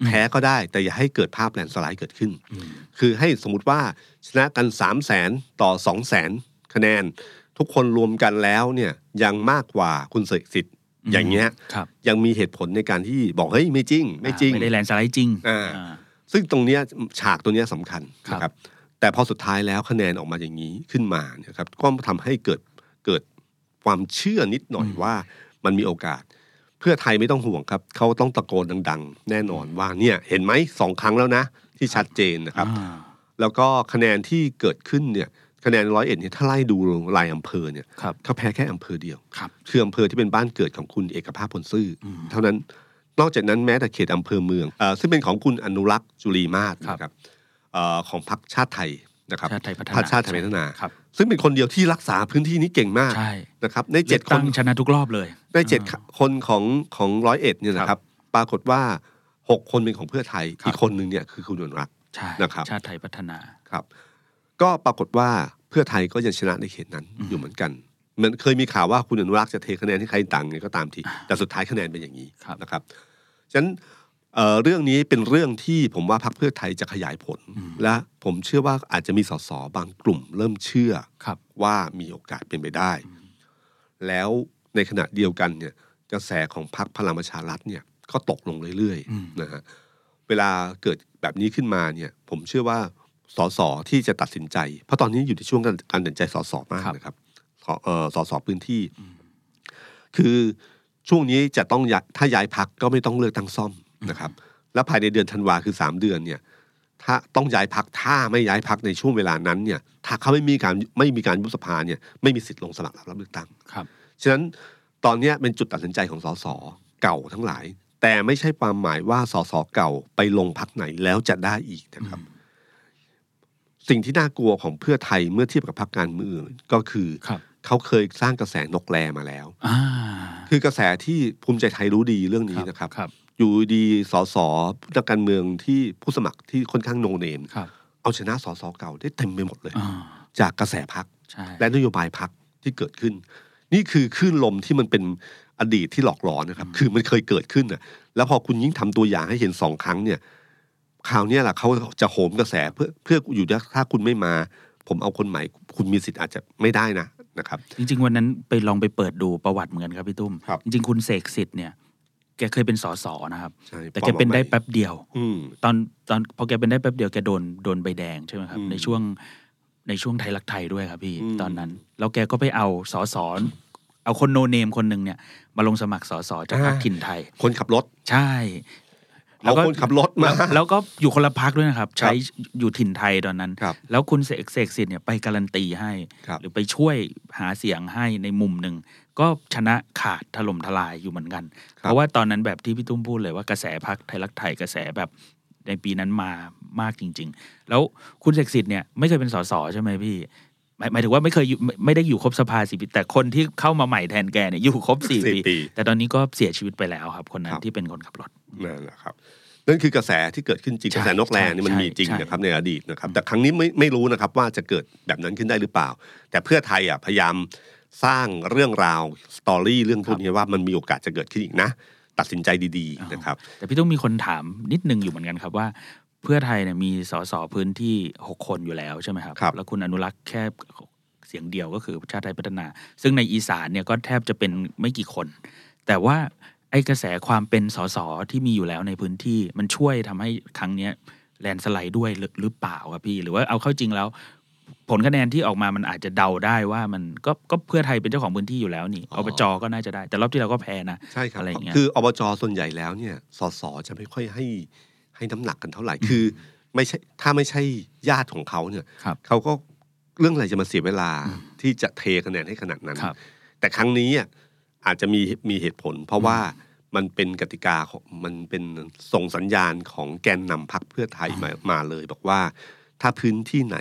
อแพ้ก็ได้ แต่อย่าให้เกิดภาพแลนด์สไลด์เกิดขึ้นอืมคือให้สมมติว่าชนะกันสามแสนต่อสองแสนคะแนน ทุกคนรวมกันแล้วเนี่ยยังมากกว่าคุณเสกสิทธิ์อย่างเงี้ยครับยังมีเหตุผลในการที่บอกเฮ้ยไม่จริง ไม่จริงไม่ได้แลนด์สไลด์จริงอ่าอ่าซึ่งตรงเนี้ยฉากตรงเนี้ยสำคัญครับนะครับ แต่พอสุดท้ายแล้วคะแนนออกมาอย่างนี้ขึ้นมาเนี่ยครับก็ทำให้เกิดเกิดความเชื่อนิดหน่อยว่า มันมีโอกาส เพื่อไทยไม่ต้องห่วงครับ เขาต้องตะโกนดัง ๆ แน่นอนว่าเนี่ยเห็นไหมสองครั้งแล้วนะ ที่ชัดเจนนะครับอ่าแล้วก็คะแนนที่เกิดขึ้นเนี่ยคะแนนร้อยเอ็ดเนี่ยถ้าไล่ดูรายอำเภอเนี่ยครับเขาแพ้แค่อำเภอเดียวครับคืออำเภอที่เป็นบ้านเกิดของคุณเอกภาพผลซื่ออเท่านั้นนอกจากนั้นแม้แต่เขตอำเภอเมืองเออซึ่งเป็นของคุณอนุรักษ์จุลีมาศครับนะครับเออของพรรคชาติไทยนะครับชาติไทยพัฒนา พรรคชาติไทยพัฒนาครับซึ่งเป็นคนเดียวที่รักษาพื้นที่นี้เก่งมากใช่นะครับ ในเจ็ดลือกคตั้นงชนะทุกรอบเลย ในเจ็ดอ่าคนของของร้อยเอ็ดเนี่ยนะคครัรับบปรากฏว่าหกคนเป็นของเพื่อไทยครับอีกคนหนึ่งเนี่ยคือคุณอนุรักษ์ใช่นะครับ ชาติไทยพัฒนาครับ ก็ปรากฏว่าเพื่อไทยก็ยังชนะในเขตนั้นอืมอยู่เหมือนกันเหมันเคยมีข่าวว่าคุณอนุรักษ์จะเทคะแนนให้ใครต่างไงก็ตามทีแต่สุดท้ายคะแนนเป็นอย่างนี้ครับนะครับฉะนั้น เอ่อเรื่องนี้เป็นเรื่องที่ผมว่าพรรคเพื่อไทยจะขยายผล และผมเชื่อว่าอาจจะมีสสบางกลุ่มเริ่มเชื่อครับว่ามีโอกาสเป็นไปได้ แล้วในขณะเดียวกันเนี่ยกระแสของพรรคพลังประชารัฐเนี่ยก็ตกลงเรื่อยอืมๆนะฮะเวลาเกิดแบบนี้ขึ้นมาเนี่ย ผมเชื่อว่าสสที่จะตัดสินใจ เพราะตอนนี้อยู่ในช่วงการการตัดสินใจสสมากครับนะครับสเอ่อสสพื้นที่ คือช่วงนี้จะต้องย้ายถ้าย้ายพักก็ไม่ต้องเลือกตั้งซ่อม นะครับ แล้วภายในเดือนธันวาคือสามเดือนเนี่ย ถ้าต้องย้ายพักถ้าไม่ย้ายพักในช่วงเวลานั้นเนี่ย ถ้าเขาไม่มีการไม่มีการยุบสภาเนี่ยไม่มีสิทธิ์ลงสมัครรับเลือกตั้งครับฉะนั้นตอนเนี้ยเป็นจุดตัดสินใจของสสเก่าทั้งหลาย แต่ไม่ใช่ความหมายว่าสสเก่าไปลงพักไหนแล้วจะได้อีกนะครับ สิ่งที่น่ากลัวของเพื่อไทยเมื่อเทียบกับพรรคการเมืองอื่นก็คือครับเขาเคยสร้างกระแสนกแรมาแล้วอ่าคือกระแสที่ภูมิใจไทยรู้ดีเรื่องนี้นะครับครับ อยู่ดีสสนักการเมืองที่ผู้สมัครที่ค่อนข้างโนเนมครับเอาชนะสสเก่าได้เต็มไปหมดเลยอ่าจากกระแสพักใช่และนโยบายพักที่เกิดขึ้น นี่คือคลื่นลมที่มันเป็นอดีตที่หลอกหลอนนะครับ คือมันเคยเกิดขึ้นน่ะ แล้วพอคุณยิ่งทำตัวอย่างให้เห็นสองครั้งเนี่ยคราวเนี้ยแหละเขาจะโหมกระแสเพื่อเพื่ออยู่ได้ถ้าคุณไม่มา ผมเอาคนใหม่คุณมีสิทธิ์อาจจะไม่ได้นะนะครับ จริง ๆ วันนั้นไปลองไปเปิดดูประวัติเหมือนกันครับพี่ตุ้มครับจริงๆคุณเสกสิทธิ์เนี่ย แกเคยเป็นสสนะครับใช่แต่แกเป็นได้ปลอมแป๊บเดียวอืมตอนตอนพอแกเป็นได้แป๊บเดียวแกโดนโดนใบแดงใช่ไหมครับอืมในช่วงในช่วงไทยรักไทยด้วยครับพี่อืมตอนนั้น แล้วแกก็ไปเอาสสเอาคนโนเนมคนหนึ่งเนี่ย มาลงสมัครสสจากพรรคถิ่นไทย คนขับรถ ใช่ เอาคนขับรถมาแล้วแล้วก็อยู่คนละพักด้วยนะครับ ใช้อยู่ถิ่นไทยตอนนั้นครับแล้วคุณเสกเสกสิทธิ์เนี่ยไปการันตีให้ครับหรือไปช่วยหาเสียงให้ในมุมหนึ่ง ก็ชนะขาดถล่มทลายอยู่เหมือนกันครับเพราะว่าตอนนั้นแบบที่พี่ตุ้มพูดเลยว่ากระแสพักไทยรักไทยกระแสแบบในปีนั้นมามากจริง ๆ แล้วคุณเสกสิทธิ์เนี่ยไม่เคยเป็นสสใช่ไหมพี่ หมายหมายถึงว่าไม่เคยอยู่ไม่ไม่ได้อยู่ครบสภาสี่ปีแต่คนที่เข้ามาใหม่แทนแกเนี่ยอยู่ครบสี่สี่ปีปีแต่ตอนนี้ก็เสียชีวิตไปแล้วครับ คนนั้คนรับที่เป็นคนขับรถนั่นแหละครับนั่นคือกระแสที่เกิดขึ้นจริงใช่กระแสนกแรงนี่มันใช่มีจริงใช่นะครับในอดีตนะครับแต่ครั้งนี้ไม่ไม่รู้นะครับว่าจะเกิดแบบนั้นขึ้นได้หรือเปล่า แต่เพื่อไทยอะพยายามสร้างเรื่องราวสตอรี่เรื่องพวกนี้ว่ามันมีโอกาสจะเกิดขึ้นอีกนะ ตัดสินใจดีๆนะครับแต่พี่ต้องมีคนถามนิดนึงอยู่เหมือนกันครับว่า เพื่อไทยเนี่ยมีสสพื้นที่หกคนอยู่แล้วใช่ไหมครับครับแล้วคุณอนุรักษ์แค่เสียงเดียวก็คือชาติไทยพัฒนา ซึ่งในอีสานเนี่ยก็แทบจะเป็นไม่กี่คน แต่ว่าไอ้กระแสความเป็นสสที่มีอยู่แล้วในพื้นที่มันช่วยทำให้ครั้งเนี้ยแลนด์สไลด์ด้วยหรือหรือเปล่าครับพี่ หรือว่าเอาเข้าจริงแล้ว ผลคะแนนที่ออกมามันอาจจะเดาได้ว่ามันก็ก็เพื่อไทยเป็นเจ้าของพื้นที่อยู่แล้วนี่อ๋ออบจก็น่าจะได้ แต่รอบที่เราก็แพ้นะใช่ครับอะไรอย่างเงี้ยคืออบจส่วนใหญ่แล้วเนี่ยสสจะไม่ค่อยให้ ให้น้ำหนักกันเท่าไหร่คือ ไม่ใช่ถ้าไม่ใช่ญาติของเขาเนี่ยครับเขาก็เรื่องอะไรจะมาเสียเวลาที่จะเทคะแนนให้ขนาดนั้นครับแต่ครั้งนี้อะอาจจะมีมีเหตุผล เพราะว่ามันเป็นกติกาของมันเป็นส่งสัญญาณของแกนนำพักเพื่อไทยมามาเลย บอกว่า ถ้าพื้นที่ไหน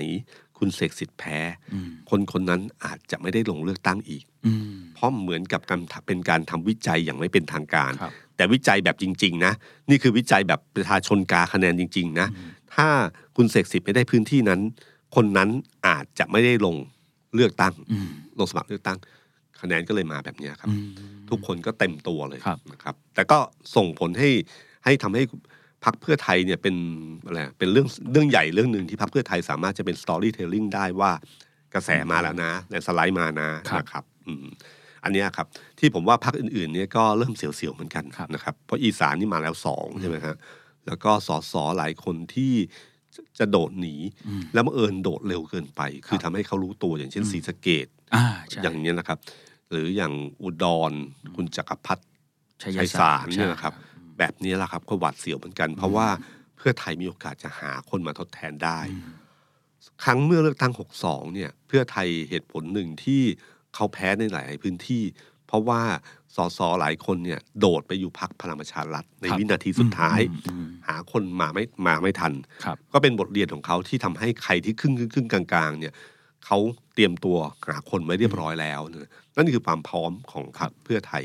คุณเสกสิทธิ์แพ้อืมคนคนนั้นอาจจะไม่ได้ลงเลือกตั้งอีกอืมเพราะเหมือนกับการทำเป็นการทำวิจัยอย่างไม่เป็นทางการครับ แต่วิจัยแบบจริง ๆ นะ นี่คือวิจัยแบบประชาชนกาคะแนนจริง ๆ นะ ถ้าคุณเสกสิทธิ์ไม่ได้พื้นที่นั้น คนนั้นอาจจะไม่ได้ลงเลือกตั้งอืมลงสมัครเลือกตั้ง คะแนนก็เลยมาแบบเนี้ยครับอืมทุกคนก็เต็มตัวเลยครับนะครับ แต่ก็ส่งผลให้ให้ทำให้พรรคเพื่อไทยเนี่ยเป็นอะไรเป็นเรื่องเรื่องใหญ่เรื่องหนึ่งที่พรรคเพื่อไทยสามารถจะเป็น storytelling ได้ว่ากระแสมาแล้วนะ landslide มานะครับนะครับ อืม อันเนี้ยครับที่ผมว่าพรรคอื่นๆเนี่ยก็เริ่มเสียวๆเหมือนกันครับนะครับเพราะอีสานนี่มาแล้วสองใช่ไหมฮะแล้วก็สอสอหลายคนที่จะจะโดดหนีอืมแล้วบังเอิญโดดเร็วเกินไป คือครับทำให้เขารู้ตัวอย่างเช่นอืมศรีสะเกดอ่าใช่อย่างเนี้ยนะครับ หรืออย่างอุดรคุณจักรพัฒน์ชัยชัยสาสารรเนี่ยนะครับ แบบนี้แหละครับก็หวาดเสียวเหมือนกัน เพราะว่าเพื่อไทยมีโอกาสจะหาคนมาทดแทนได้อืมครั้งเมื่อเลือกตั้ง 62 เนี่ย เพื่อไทยเหตุผลหนึ่งที่ เขาแพ้ในหลายพื้นที่ เพราะว่าสสหลายคนเนี่ยโดดไปอยู่พักพลังประชารัฐในครับวินาทีสุดท้ายอืมอืมหาคนมาไม่มาไม่ทันครับก็เป็นบทเรียนของเขาที่ทำให้ใครที่ครึ่งครึ่งครึ่งกลางๆเนี่ยเขาเตรียมตัวหาคนไว้เรียบร้อยแล้วนะนั่นคือความพร้อมของพรรคเพื่อไทย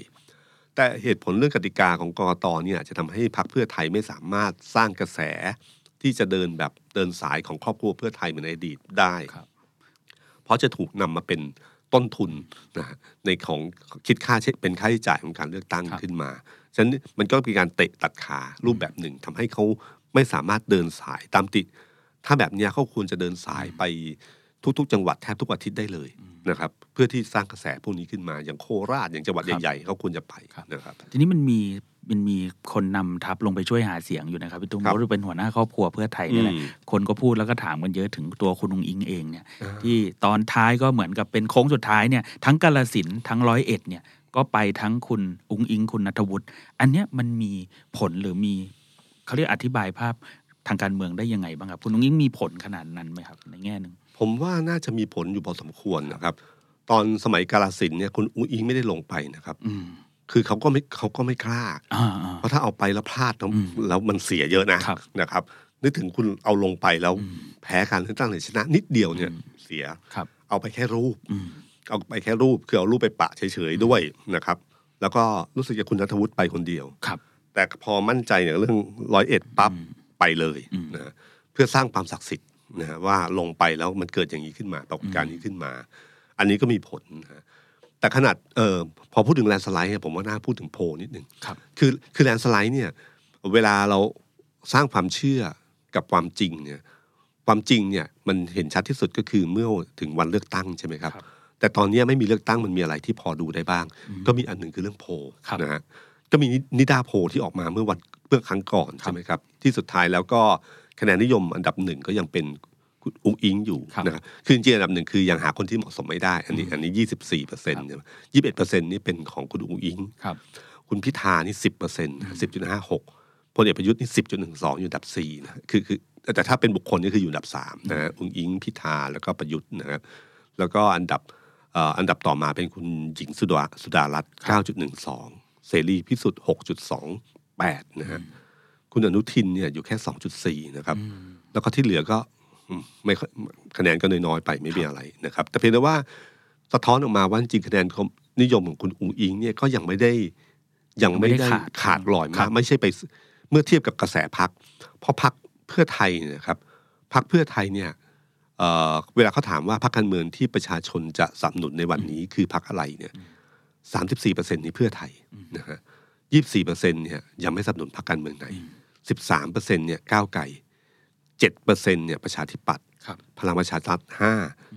แต่เหตุผลเรื่องกติกาของกรตเนี่ยจะทำให้พรรคเพื่อไทยไม่สามารถสร้างกระแสที่จะเดินแบบเดินสายของครอบครัวเพื่อไทยเหมือนในอดีตได้ครับเพราะจะถูกนำมาเป็น ต้นทุนนะฮะในของคิดค่าใช้เป็นค่าใช้จ่ายของการเลือกตั้งครับขึ้นมาฉะนั้นมันก็เป็นการเตะตัดขารูปแบบหนึ่งทำให้เขาไม่สามารถเดินสายตามติด ถ้าแบบเนี้ยเขาควรจะเดินสายไปทุกๆ จังหวัดแทบทุกอาทิตย์ได้เลยนะครับเพื่อที่สร้างกระแสพวกนี้ขึ้นมาอย่างโคราชอย่างจังหวัดครับใหญ่ๆเขาควรจะไปครับนะครับทีนี้มันมี มันมีคนนำทัพลงไปช่วยหาเสียงอยู่นะครับพี่ตุ้มครับเขาเป็นหัวหน้าครอบครัวเพื่อไทยนี่แหละอืมคนก็พูดแล้วก็ถามกันเยอะถึงตัวคุณองอิงเองเนี่ยอ่าที่ตอนท้ายก็เหมือนกับเป็นโค้งสุดท้ายเนี่ยทั้งกาลสินธุ์ทั้งร้อยเอ็ดเนี่ยก็ไปทั้งคุณอุ้งอิงคุณนัทวุฒิอันเนี้ยมันมีผลหรือมีเขาเรียกอธิบายภาพทางการเมืองได้ยังไงบ้างครับ คุณอุ้งอิงมีผลขนาดนั้นไหมครับ ในแง่หนึ่งผมว่าน่าจะมีผลอยู่พอสมควรนะครับ ตอนสมัยกาลสินธุ์เนี่ยคุณอุ้งอิงไม่ได้ลงไปนะครับอืม คือเขาก็ไม่เขาก็ไม่กล้าอ่าอ่าเพราะถ้าเอาไปแล้วพลาดแล้วอืมแล้วมันเสียเยอะนะครับนะครับนึกถึงคุณเอาลงไปแล้วอืมแพ้การเลือกตั้งหรือชนะ นิดเดียวเนี่ยอืมเสียครับเอาไปแค่รูปอืมเอาไปแค่รูปคือเอารูปไปปะเฉยๆด้วยนะครับ แล้วก็รู้สึกจะคุณณัฐวุฒิไปคนเดียวครับ แต่พอมั่นใจเนี่ยเรื่องร้อยเอ็ดปั๊บอืมไปเลยอืมนะเพื่อสร้างความศักดิ์สิทธิ์นะฮะว่าลงไปแล้วมันเกิดอย่างนี้ขึ้นมาปรากฏการณ์นี้ขึ้นมา อันนี้ก็มีผลนะฮะ แต่ขนาดเออพอพูดถึง landslide เนี่ยผมว่าน่าพูดถึงโพลนิดนึงครับคือคือ landslide เนี่ยเวลาเราสร้างความเชื่อกับความจริงเนี่ยความจริงเนี่ยมันเห็นชัดที่สุดก็คือเมื่อถึงวันเลือกตั้งใช่ไหมครับครับแต่ตอนเนี้ยไม่มีเลือกตั้งมันมีอะไรที่พอดูได้บ้างอืมก็มีอันหนึ่งคือเรื่องโพลครับนะฮะก็มีนิดาโพลที่ออกมาเมื่อวันเมื่อครั้งก่อนครับใช่ไหมครับที่สุดท้ายแล้วก็คะแนนนิยมอันดับหนึ่งก็ยังเป็นคุณ อุ้งอิงอยู่ครับนะครับคือจริงๆอันดับหนึ่งคือยังหาคนที่เหมาะสมไม่ได้ อันนี้ อันนี้ยี่สิบสี่เปอร์เซ็นต์ยี่สิบเอ็ดเปอร์เซ็นต์นี่เป็นของคุณอุ้งอิงครับ คุณพิธานี่สิบเปอร์เซ็นต์สิบจุดห้าหกพลเอกประยุทธ์นี่สิบจุดหนึ่งสองอยู่อันดับสี่นะคือคือแต่ถ้าเป็นบุคคลนี่คืออยู่อันดับสามนะฮะอุ้งอิงพิธาแล้วก็ประยุทธ์นะครับแล้วก็อันดับเอ่ออันดับต่อมาเป็นคุณหญิงสุดาสุดารัตน์เก้าจุดหนึ่งสองเสรีพิสุทธิ์หกจุดสองแปดนะฮะ คุณอนุทินเนี่ยอยู่แค่สองจุดสี่นะครับ แล้วก็ที่เหลือก็อืม ไม่ค่อยคะแนนก็น้อยๆไปไม่มีอะไรนะครับ แต่เพียงแต่ว่าสะท้อนออกมาว่าจริงๆคะแนนนิยมของคุณอุ๋งอิงเนี่ยก็ยังไม่ได้ยังไม่ยังไม่ได้ได้ขาดขาดลอยครัมากบไม่ใช่ไปเมื่อเทียบกับกระแสพักเพราะพักเพื่อไทยเนี่ยนะครับพักเพื่อไทยเนี่ยเอ่อเวลาเขาถามว่าพรรคการเมืองที่ประชาชนจะสนับสนุนในวันนี้คือพรรคอะไรเนี่ยสามสิบสี่เปอร์เซ็นต์นี่เพื่อไทยนะฮะยี่สิบสี่เปอร์เซ็นต์เนี่ยยังไม่สนับสนุนพรรคการเมืองไหนสิบสามเปอร์เซ็นต์เนี่ยก้าวไกล เจ็ดเปอร์เซ็นต์เนี่ยประชาธิปัตย์ครับพลังประชารัฐห้า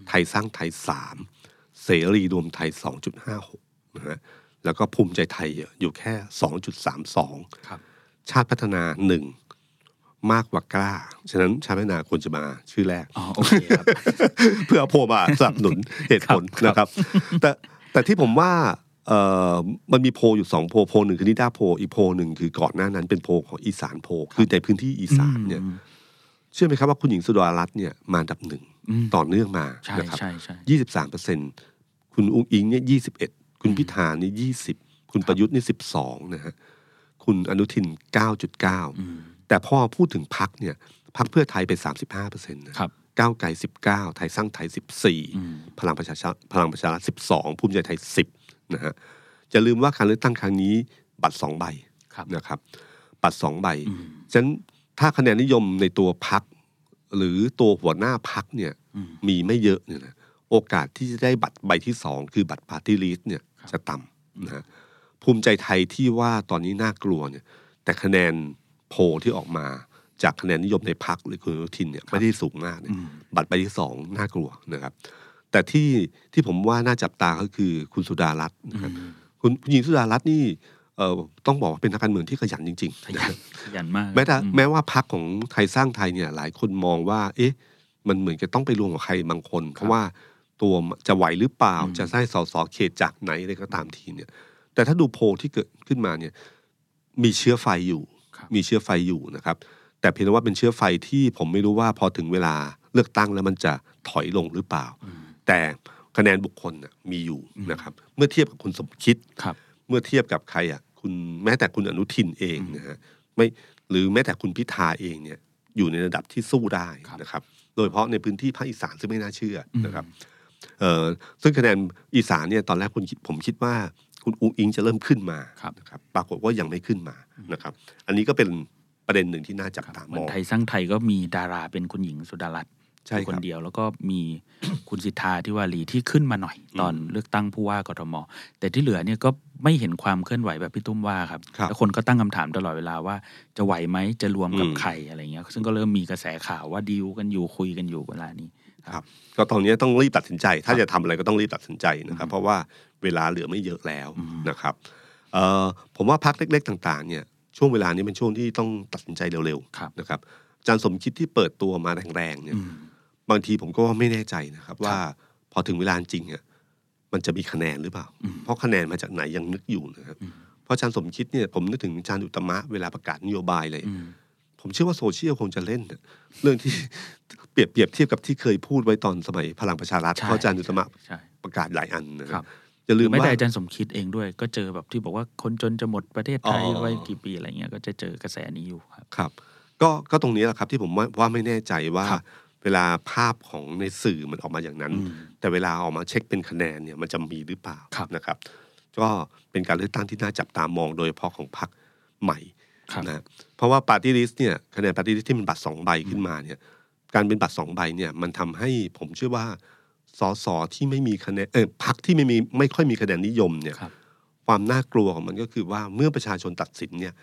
ไทยสร้างไทยสามเสรีรวมไทยสองจุดห้าหกนะฮะแล้วก็ภูมิใจไทยอยู่แค่สองจุดสามสองครับชาติพัฒนาหนึ่งมากกว่ากล้า ฉะนั้นชาติพัฒนาควรจะมาชื่อแรกอ๋อโอเคครับเพื่อเอาโพลมาสนับสนุนเหตุผลครับนะครับ แต่แต่ที่ผมว่าเอ่อมันมีโพลอยู่สองโพลโพลหนึ่งคือนิด้าโพลอีกโพลหนึ่งคือก่อนหน้านั้นเป็นโพลของอีสานโพลคือในพื้นที่อีสานเนี่ยอืม เชื่อไหมครับว่าคุณหญิงสุดารัตน์เนี่ยมาอันดับหนึ่งอืมต่อเนื่องมาใช่นะครับใช่ใช่ยี่สิบสามเปอร์เซ็นคุณอุ้งอิงเนี่ยยี่สิบเอ็ดคุณพิธานี่ยี่สิบคุณประยุทธ์นี่สิบสองนะฮะคุณอนุทินเก้าจุดเก้าอืมแต่พอพูดถึงพักเนี่ยพักเพื่อไทยไปสามสิบห้าเปอร์เซ็นต์นะครับก้าวไกลสิบเก้าไทยสร้างไทยสิบสี่อืมพลังประชาชาพลังประชารัฐสิบสองภูมิใจไทยสิบนะฮะจะลืมว่าการเลือกตั้งครั้งนี้บัตรสองใบครับนะครับ บัตรสองใบอืมฉะนั้น ถ้าคะแนนนิยมในตัวพรรคหรือตัวหัวหน้าพรรคเนี่ยอืมมีไม่เยอะเนี่ยนะโอกาสที่จะได้บัตรใบที่สองคือบัตร party list เนี่ยครับจะต่ำนะฮะภูมิใจไทยที่ว่าตอนนี้น่ากลัวเนี่ย แต่คะแนนโพลที่ออกมาจากคะแนนนิยมในพรรคหรือคุณอนุทินเนี่ยไม่ได้สูงมากเนี่ยอืมบัตรใบที่สองน่ากลัวนะครับ แต่ที่ที่ผมว่าน่าจับตาก็คือคุณสุดารัตน์นะครับอืมคุณคุณหญิงสุดารัตน์นี่ เอ่อต้องบอกว่าเป็นนักการเมืองที่ขยันจริงขๆนะยัครันบขยันมากแม้แต่อืมแม้ว่าพักของไทยสร้างไทยเนี่ย หลายคนมองว่า เอ๊ะ มันเหมือนจะต้องไปรวมกับใครบางคน เพราะว่าตัวจะไหวหรือเปล่าอืมจะได้สสเขตจากไหนอะไรก็ตามทีเนี่ย แต่ถ้าดูโพลที่เกิดขึ้นมาเนี่ย มีเชื้อไฟอยู่ครับมีเชื้อไฟอยู่นะครับ แต่เพียงแต่ว่าเป็นเชื้อไฟที่ผมไม่รู้ว่าพอถึงเวลาเลือกตั้งแล้วมันจะถอยลงหรือเปล่าอืมแต่คะแนนบุคคลน่ะมีอยู่นะครับ เมื่อเทียบกับคุณสมคิดครับเมื่อเทียบกับใครอะ คุณแม้แต่คุณอนุทินเองนะฮะไม่หรือแม้แต่คุณพิธาเองเนี่ยอยู่ในระดับที่สู้ได้ครับนะครับ โดยเฉพาะในพื้นที่ภาคอีสานซึ่งไม่น่าเชื่ออมนะครับเอ่อซึ่งคะแนนอีสานเนี่ยตอนแรกคุณคิดผมคิดว่าคุณอุ้งอิงจะเริ่มขึ้นมาครับนะครับปรากฏว่ายังไม่ขึ้นมานะครับ อันนี้ก็เป็นประเด็นหนึ่งที่น่าจับครับตาเหมมืออนงไทยสร้างไทยก็มีดาราเป็นคุณหญิงสุดารัตน์ ใช่อยู่คครันบเดียว แล้วก็มีคุณสิทธาที่วารีที่ขึ้นมาหน่อย ตอนเลือกตั้งผู้ว่ากทม แต่ที่เหลือเนี่ยก็ไม่เห็นความเคลื่อนไหวแบบพี่ตุ้มว่าครับครับแล้วคนก็ตั้งคำถามตลอดเวลาว่า จะไหวไหมจะรวมกับอืมใครอะไรเงี้ย ซึ่งก็เริ่มมีกระแสข่าวว่าดีลกันอยู่คุยกันอยู่เวลานี้ครับก็ตอนนี้ต้องรีบตัดสินใจ ถ้าจะทำอะไรก็ต้องรีบตัดสินใจนะครับ เพราะว่าเวลาเหลือไม่เยอะแล้วอืมนะครับเอ่อผมว่าพักเล็ก ๆ ต่าง ๆ เนี่ยช่วงเวลานี้เป็นช่วงที่ต้องตัดสินใจเร็วครับๆนะครับอาจารย์สมคิดที่เปิดตัวมาแรงๆเนี่ยอืม บางทีผมก็ว่าไม่แน่ใจนะครับ ว่าพอถึงเวลาจริงอะมันจะมีคะแนนหรือเปล่าอืมเพราะคะแนนมาจากไหนยังนึกอยู่นะครับอืมเพราะอาจารย์สมคิดเนี่ยผมนึกถึงอาจารย์อุตตมะเวลาประกาศนโยบายเลยอืมผมเชื่อว่าโซเชียลคงจะเล่นน่ะเรื่องที่เปรียบเปรียบเทียบกับที่เคยพูดไว้ตอนสมัยพลังประชารัฐใช่เพราะอาจารย์อุตตมะใช่ประกาศหลายอันนะคครัรับบอย่าลืมไม่ว่าได้อาจารย์สมคิดเองด้วย ก็เจอแบบที่บอกว่าคนจนจะหมดประเทศไทยอ๋อไว้กี่ปีอะไรเงี้ยก็จะเจอกระแสนี้อยู่ครับครับ ก็ก็ตรงนี้แหละครับที่ผมว่าว่าไม่แน่ใจว่าครับ เวลาภาพของในสื่อมันออกมาอย่างนั้นอืมแต่เวลาออกมาเช็คเป็นคะแนนเนี่ยมันจะมีหรือเปล่าครับนะครับ ก็เป็นการเลือกตั้งที่น่าจับตามองโดยเฉพาะของพรรคใหม่ครับนะเพราะว่า party list เนี่ยคะแนน party list ที่เป็นบัตรสองใบขึ้นมาเนี่ยการเป็นบัตรสองใบเนี่ยมันทำให้ผมเชื่อว่าสสที่ไม่มีคะแนนเออพรรคที่ไม่มีไม่ค่อยมีคะแนนนิยมเนี่ยครับความน่ากลัวของมันก็คือว่าเมื่อประชาชนตัดสินเนี่ย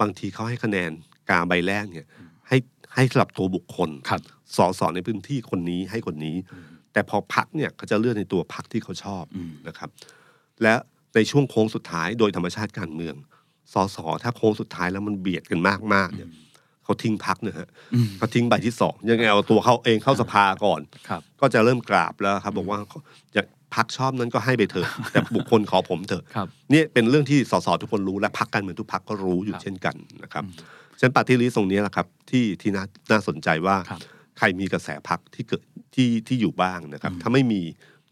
บางทีเขาให้คะแนนกาใบแรกเนี่ยให้ให้สำหรับตัวบุคคลครับ สสในพื้นที่คนนี้ให้คนนี้ แต่พอพักเนี่ยเขาจะเลือกในตัวพักที่เขาชอบอืมนะครับ และในช่วงโค้งสุดท้ายโดยธรรมชาติการเมืองสสถ้าโค้งสุดท้ายแล้วมันเบียดกันมากมากๆเนี่ยเขาทิ้งพรรคนะฮะอืมเขาทิ้งใบที่สองยังไงเอาตัวเขาเองเข้าสภาก่อนครับก็จะเริ่มกราบแล้วครับ บอกว่าอยากพรรคชอบนั้นก็ให้ไปเถอะแต่บุคคลขอผมเถอะครับนี่เป็นเรื่องที่สสทุกคนรู้และพรรคการเมืองทุกพรรคก็รู้อยู่ครับเช่นกันนะครับฉะนัน party list ตรงนี้แหละครับ ที่ที่น่าน่าสนใจว่าครับ ใครมีกระแสพรรคที่เกิดที่ที่อยู่บ้างนะครับ ถ้าไม่มี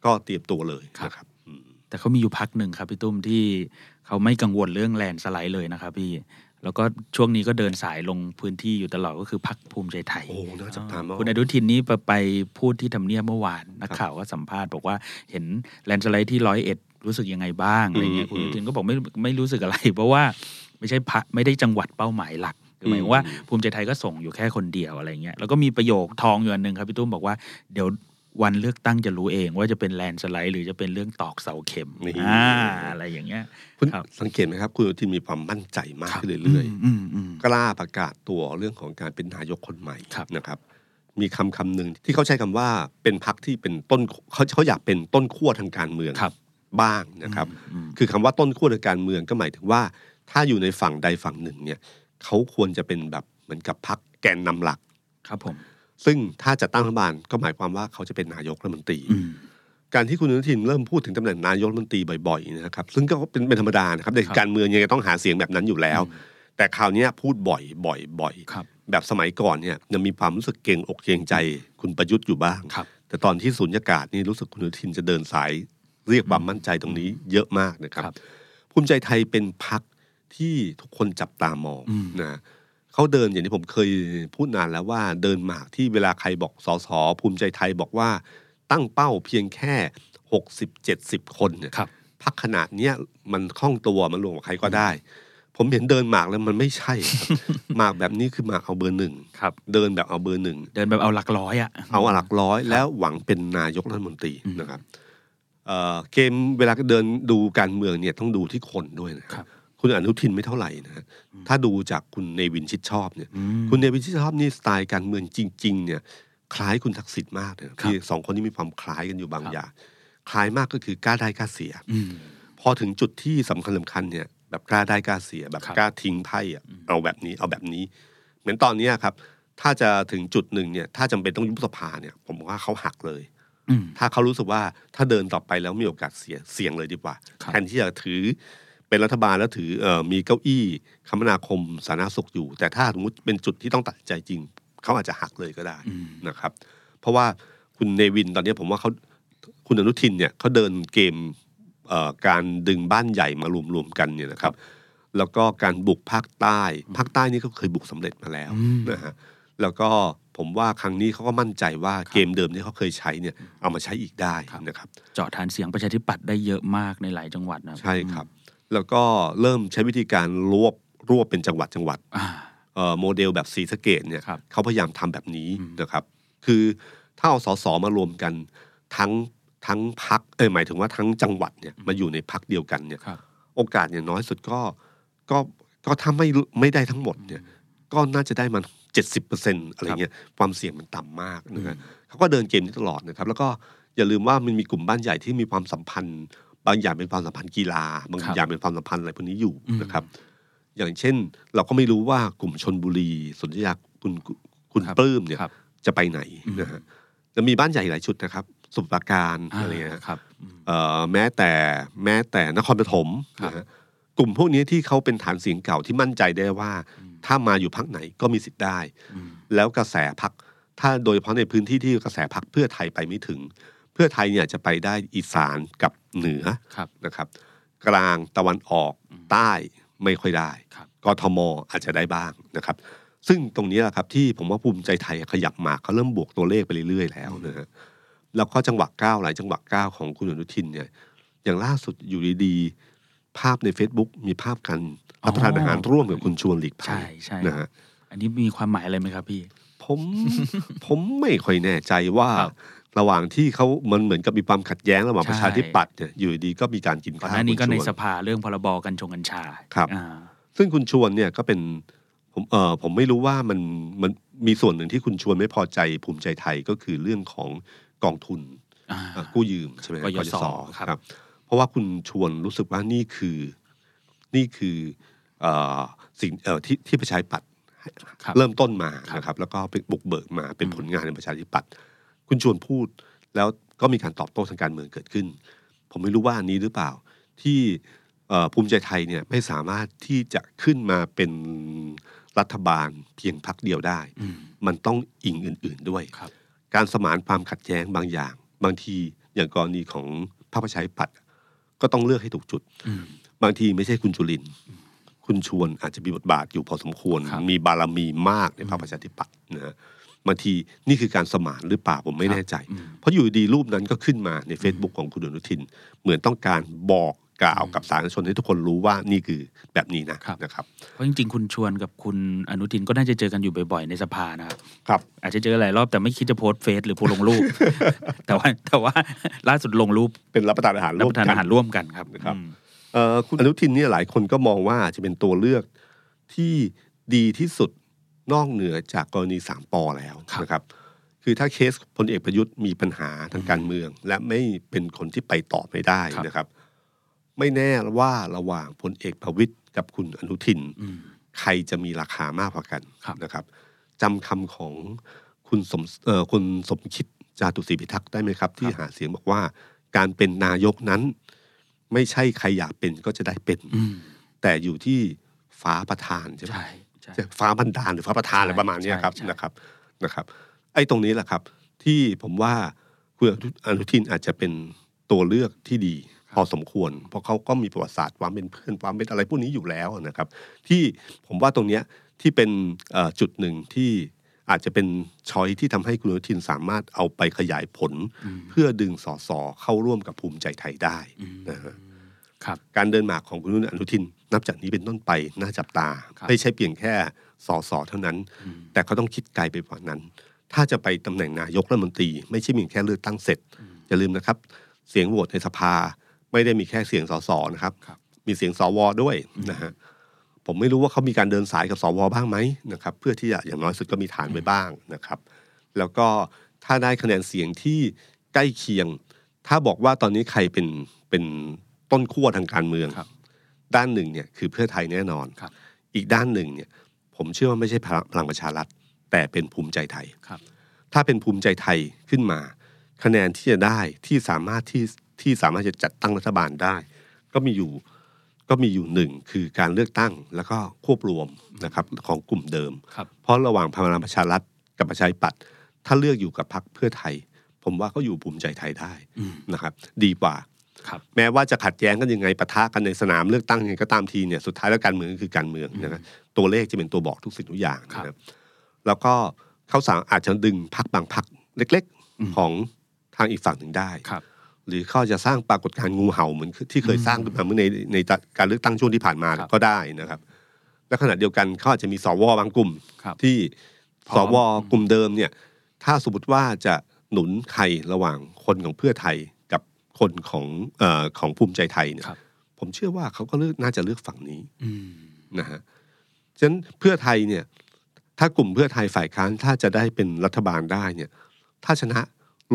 ก็เตรียมตัวเลยนะครับอืมแต่เขามีอยู่พรรคหนึ่งครับพี่ตุ้มที่เขาไม่กังวลเรื่องแลนด์สไลด์เลยนะครับพี่แล้วก็ช่วงนี้ก็เดินสายลงพื้นที่อยู่ตลอดก็คือพักภูมิใจไทย โอ้น่าจับตามองคุณอนุทินนี้ไปไปพูดที่ทำเนียบเมื่อวานนักข่าวก็สัมภาษณ์บอกว่าเห็นแลนด์สไลด์ที่ร้อยเอ็ดรู้สึกยังไงบ้างอะไรเงี้ยอืมคุณอนุทินก็บอกไม่ไม่รู้สึกอะไร เพราะว่าไม่ใช่พักไม่ได้จังหวัดเป้าหมายหลัก คือหมายถึงว่าอืมภูมิใจไทยก็ส่งอยู่แค่คนเดียวอะไรเงี้ยแล้วก็มีประโยคทองอยู่อันหนึ่งครับพี่ตุ้มบอกว่าเดี๋ยววันเลือกตั้งจะรู้เองว่าจะเป็นแลนด์สไลด์หรือจะเป็นเรื่องตอกเสาเข็มนี่อ่าอะไรอย่างเงี้ยคุณครับสังเกตไหมครับ คุณอนุทินมีความมั่นใจมากครับขึ้นเรื่อยอืมอืมๆกล้าประกาศตัวเรื่องของการเป็นนายกคนใหม่ครับนะครับ มีคำคำหนึ่งที่เขาใช้คำว่าเป็นพักที่เป็นต้นเขาเขาอยากเป็นต้นขั้วทางการเมืองครับบ้างนะครับอืมคือคำว่าต้นขั้วทางการเมืองก็หมายถึงว่า ถ้าอยู่ในฝั่งใดฝั่งหนึ่งเนี่ย เขาควรจะเป็นแบบเหมือนกับพักแกนนำหลักครับผม ซึ่งถ้าจะตั้งรัฐบาลก็หมายความว่าเขาจะเป็นนายกรัฐมนตรีอืมการที่คุณอนุทินเริ่มพูดถึงตำแหน่งนายกรัฐมนตรีบ่อยๆนะครับ ซึ่งก็เป็นเป็นธรรมดานะครับในครับการเมืองยังไงต้องหาเสียงแบบนั้นอยู่แล้ว แต่คราวเนี้ยพูดบ่อยบ่อยบ่อยครับแบบสมัยก่อนเนี่ยยังมีความรู้สึกเกรงอกเกรงใจคุณประยุทธ์อยู่บ้างครับแต่ตอนที่สุญญากาศนี่รู้สึกคุณอนุทินจะเดินสาย เรียกความมั่นใจตรงนี้เยอะมากนะครับครับภูมิใจไทยเป็นพัก ที่ทุกคนจับตามองอืมนะเขาเดินอย่างที่ผมเคยพูดนานแล้วว่าเดินหมากที่เวลาใครบอกสสภูมิใจไทยบอกว่าตั้งเป้าเพียงแค่หกสิบเจ็ดสิบคนเนี่ยครับพักขนาดเนี้ยมันคล่องตัวมันรวมกับใครก็ได้ ผมเห็นเดินหมากแล้วมันไม่ใช่ครับหมากแบบนี้คือหมากเอาเบอร์หนึ่งครับเดินแบบเอาเบอร์หนึ่งเดินแบบเอาหลักร้อยอะเอาหลักร้อยแล้วหวังเป็นนายกรัฐมนตรีอืมนะครับเอ่อเกมเวลาเดินดูการเมืองเนี่ยต้องดูที่คนด้วยนะครับ คุณอนุทินไม่เท่าไหร่นะฮะถ้าดูจากคุณเนวินชิดชอบเนี่ยอืมคุณเนวินชิดชอบนี่สไตล์การเมืองจริง ๆ เนี่ย คล้ายคุณทักษิณมากเลยครับคือสองคนนี้มีความคล้ายกันอยู่บางครับอย่าง คล้ายมากก็คือกล้าได้กล้าเสียอืมพอถึงจุดที่สำคัญสำคัญเนี่ย แบบกล้าได้กล้าเสีย แบบครับกล้าทิ้งไพ่อะเอาแบบนี้เอาแบบนี้ เหมือนตอนเนี้ยครับ ถ้าจะถึงจุดหนึ่งเนี่ย ถ้าจำเป็นต้องยุบสภาเนี่ย ผมว่าเขาหักเลยอืมถ้าเขารู้สึกว่าถ้าเดินต่อไปแล้วมีโอกาสเสียเสี่ยงเลยดีกว่าครับแทนที่จะถือ เป็นรัฐบาลแล้วถือเอ่อมีเก้าอี้คมนาคมสาธารณสุขอยู่ แต่ถ้าสมมติเป็นจุดที่ต้องตัดสินใจจริง เขาอาจจะหักเลยก็ได้อืมนะครับ เพราะว่าคุณเนวินตอนนี้ผมว่าเขาคุณอนุทินเนี่ยเขาเดินเกมเอ่อการดึงบ้านใหญ่มารวมๆกันเนี่ยนะครับ แล้วก็การบุกภาคใต้ภาคใต้นี่ก็เคยบุกสำเร็จมาแล้วอืมนะฮะแล้วก็ผมว่าครั้งนี้เขาก็มั่นใจว่าเกมเดิมที่เขาเคยใช้เนี่ยเอามาใช้อีกได้ครับนะครับ เจาะฐานเสียงประชาธิปัตย์ได้เยอะมากในหลายจังหวัดนะใช่ครับ แล้วก็เริ่มใช้วิธีการรวบรวบเป็นจังหวัดจังหวัดอ่าเอ่อโมเดลแบบสีสะเกตเนี่ยครับเขาพยายามทำแบบนี้อืมนะครับ คือถ้าเอาสสมารวมกันทั้งทั้งพักเออหมายถึงว่าทั้งจังหวัดเนี่ยมาอยู่ในพักเดียวกันเนี่ยครับโอกาสอย่างน้อยสุดก็ก็ก็ถ้าไม่ไม่ได้ทั้งหมดเนี่ยก็น่าจะได้มันเจ็ดสิบเปอร์เซ็นอะไรเงี้ยความเสี่ยงมันต่ำมากนะฮะเขาก็เดินเกมนี้ตลอดนะครับ แล้วก็อย่าลืมว่ามันมีกลุ่มบ้านใหญ่ที่มีความสัมพันธ์ บางอย่างเป็นความสัมพันธ์กีฬา บางครับอย่างเป็นความสัมพันธ์อะไรพวกนี้อยู่อืมนะครับ อย่างเช่น เราก็ไม่รู้ว่ากลุ่มชนบุรีสนธิยาคุณคุณครับปลื้มเนี่ยครับจะไปไหนอืมนะฮะจะมีบ้านใหญ่หลายชุดนะครับ สุปราการอะไรเงี้ยครับอืมเอ่อแม้แต่แม้แต่นครปฐมครับนะฮะกลุ่มพวกนี้ที่เขาเป็นฐานเสียงเก่าที่มั่นใจได้ว่า ถ้ามาอยู่พักไหนก็มีสิทธิ์ได้อืมแล้วกระแสพักถ้าโดยเฉพาะในพื้นที่ที่กระแสพักเพื่อไทยไปไม่ถึง เพื่อไทยเนี่ยจะไปได้อีสานกับเหนือครับนะครับ กลางตะวันออกใต้ไม่ค่อยได้ครับกทมอาจจะได้บ้างนะครับ ซึ่งตรงนี้แหละครับที่ผมว่าภูมิใจไทยขยับมาเขาเริ่มบวกตัวเลขไปเรื่อยๆแล้วนะฮะแล้วก็จังหวะก้าวหลายจังหวะก้าวของคุณอนุทินเนี่ยอย่างล่าสุดอยู่ดีๆภาพใน Facebook มีภาพกันรับประทานอาหารร่วมกับคุณชวนหลีกภัใช่ยใช่นะฮะอันนี้มีความหมายอะไรไหมครับพี่ ผมผมไม่ค่อยแน่ใจว่าค รับระหว่างที่เขามันเหมือนกับมีความขัดแย้งระหว่างใช่ประชาธิปัตย์เนี่ยอยู่ดีๆก็มีการกินก่อนข้าวหน้านี้ก็คุณในชวนสภาเรื่องพรบกัญชงกัญชาครับอ่าซึ่งคุณชวนเนี่ยก็เป็นผมเออผมไม่รู้ว่ามันมันมีส่วนหนึ่งที่คุณชวนไม่พอใจภูมิใจไทยก็คือเรื่องของกองทุนอ่าเอ่อกู้ยืมใช่ไหมกยศครับ เพราะว่าคุณชวนรู้สึกว่านี่คือนี่คือเอ่อสิ่งเอ่อที่ที่ประชาธิปัตย์ครับเริ่มต้นมาครับนะครับแล้วก็เป็นบุกเบิกมาเป็นอืมผลงานในประชาธิปัตย์ คุณชวนพูด แล้วก็มีการตอบโต้ทางการเมืองเกิดขึ้น ผมไม่รู้ว่าอันนี้หรือเปล่าที่เอ่อภูมิใจไทยเนี่ยไม่สามารถที่จะขึ้นมาเป็นรัฐบาลเพียงพรรคเดียวได้อืมมันต้องอิงอื่น ๆด้วยครับการสมานความขัดแย้งบางอย่าง บางทีอย่างกรณีของพรรคประชาธิปัตย์ก็ต้องเลือกให้ถูกจุดอืมบางทีไม่ใช่คุณจุลินทร์คุณชวนอาจจะมีบทบาทอยู่พอสมควรครับมีบารมีมากในพรรคประชาธิปัตย์นะฮะ บางทีนี่คือการสมานหรือเปล่าผมไม่แน่ใจอืมเพราะอยู่ดีรูปนั้นก็ขึ้นมาใน Facebook ของคุณอนุทิน เหมือนต้องการบอกกล่าวกับสาธารณชนให้ทุกคนรู้ว่านี่คือแบบนี้นะครับนะครับเพราะจริงๆ คุณชวนกับคุณอนุทินก็น่าจะเจอกันอยู่บ่อยๆ ในสภานะครับครับ อาจจะเจอหลายรอบแต่ไม่คิดจะโพสต์เฟซหรือโพสต์ลงรูป แต่ว่าแต่ว่าล่าสุดลงรูปเป็นรับประทานอาหารรับร่วปมระทานกัอาหารร่วมกันครับนะครับอืมเอ่อคุณอนุทินเนี่ยหลายคนก็มองว่าจะเป็นตัวเลือกที่ดีที่สุด นอกเหนือจากกรณีสามปอแล้วครับนะครับ คือถ้าเคสพลเอกประยุทธ์มีปัญหาทางการเมือง และไม่เป็นคนที่ไปต่อไม่ได้ครับนะครับ ไม่แน่ว่าระหว่างพลเอกประวิตยกับคุณอนุทินอืมใครจะมีราคามากกว่ากันครับนะครับจำคำของคุณสมเอ่อคุณสมคิดจาตุศรีพิทักษ์ได้ไหมครับ ที่หาเสียงบอกว่า การเป็นนายกนั้น ไม่ใช่ใครอยากเป็นก็จะได้เป็นอืมแต่อยู่ที่ฟ้าประธานใช่ไหมใช่ใช่ใช่ ฟ้าบันดาลหรือฟ้าประธานใช่อะไรประมาณเนี้ยครับใช่ใช่นะครับนะครับ ไอ้ตรงนี้แหละครับ ที่ผมว่าคุณอนุทินอาจจะเป็นตัวเลือกที่ดีพอสมควร เพราะเขาก็มีประวัติศาสตร์ความเป็นเพื่อนความเป็นอะไรพวกนี้อยู่แล้วนะครับ ที่ผมว่าตรงเนี้ยที่เป็นเอ่อจุดหนึ่งที่อาจจะเป็นช้อยที่ทำให้คุณอนุทินสามารถเอาไปขยายผลอืมเพื่อดึงสสเข้าร่วมกับภูมิใจไทยได้อืมนะฮะครับการเดินหมากของคุณอนุทิน นับจากนี้เป็นต้นไปน่าจับตาครับไม่ใช่เพียงแค่สอสอเท่านั้นอืมแต่เขาต้องคิดไกลไปกว่านั้น ถ้าจะไปตำแหน่งนายกรัฐมนตรี ไม่ใช่เพียงแค่เลือกตั้งเสร็จอย่าลืมนะครับ เสียงโหวตในสภา ไม่ได้มีแค่เสียงสสนะครับครับ มีเสียงสวด้วยนะฮะผมไม่รู้ว่าเขามีการเดินสายกับสวบ้างไหมนะครับ เพื่อที่จะอย่างน้อยสุดก็มีฐานไว้บ้างนะครับ แล้วก็ถ้าได้คะแนนเสียงที่ใกล้เคียง ถ้าบอกว่าตอนนี้ใครเป็นเป็นต้นขั้วทางการเมืองครับ ด้านหนึ่งเนี่ยคือเพื่อไทยแน่นอนครับอีกด้านหนึ่งเนี่ยผมเชื่อว่าไม่ใช่พลังพลังประชารัฐ แต่เป็นภูมิใจไทยครับถ้าเป็นภูมิใจไทยขึ้นมา คะแนนที่จะได้ที่สามารถที่ที่สามารถจะจัดตั้งรัฐบาลได้ ก็มีอยู่ก็มีอยู่หนึ่งคือการเลือกตั้งแล้วก็ควบรวมนะครับของกลุ่มเดิมครับเพราะระหว่างพลังประชารัฐกับประชาธิปัตย์ถ้าเลือกอยู่กับพรรคเพื่อไทย ผมว่าก็อยู่ภูมิใจไทยได้อืมนะครับ ดีกว่าครับ แม้ว่าจะขัดแย้งกันยังไงปะทะกันในสนามเลือกตั้งยังไงก็ตามทีเนี่ยสุดท้ายแล้วการเมืองก็คือการเมืองนะครับตัวเลขจะเป็นตัวบอกทุกสิ่งทุกอย่างครับนะครับแล้วก็เขาสามารถอาจจะดึงพักบางพักเล็กอืมๆของทางอีกฝั่งหนึ่งได้ครับหรือเขาจะสร้างปรากฏการณ์งูเห่าเหมือนที่เคยสร้างขึ้นมาเมื่อในในการเลือกตั้งช่วงที่ผ่านมาครับก็ได้นะครับและขณะเดียวกันเขาอาจจะมีสวบางกลุ่มครับที่พร้สอมวกลุ่มเดิมเนี่ย ถ้าสมมติว่าจะหนุนใครระหว่างคนของเพื่อไทยกับ คนของเอ่อของภูมิใจไทยเนี่ยครับผมเชื่อว่าเขาก็เลือกน่าจะเลือกฝั่งนี้อืมนะฮะฉะนั้นเพื่อไทยเนี่ย ถ้ากลุ่มเพื่อไทยฝ่ายค้านถ้าจะได้เป็นรัฐบาลได้เนี่ย ถ้าชนะ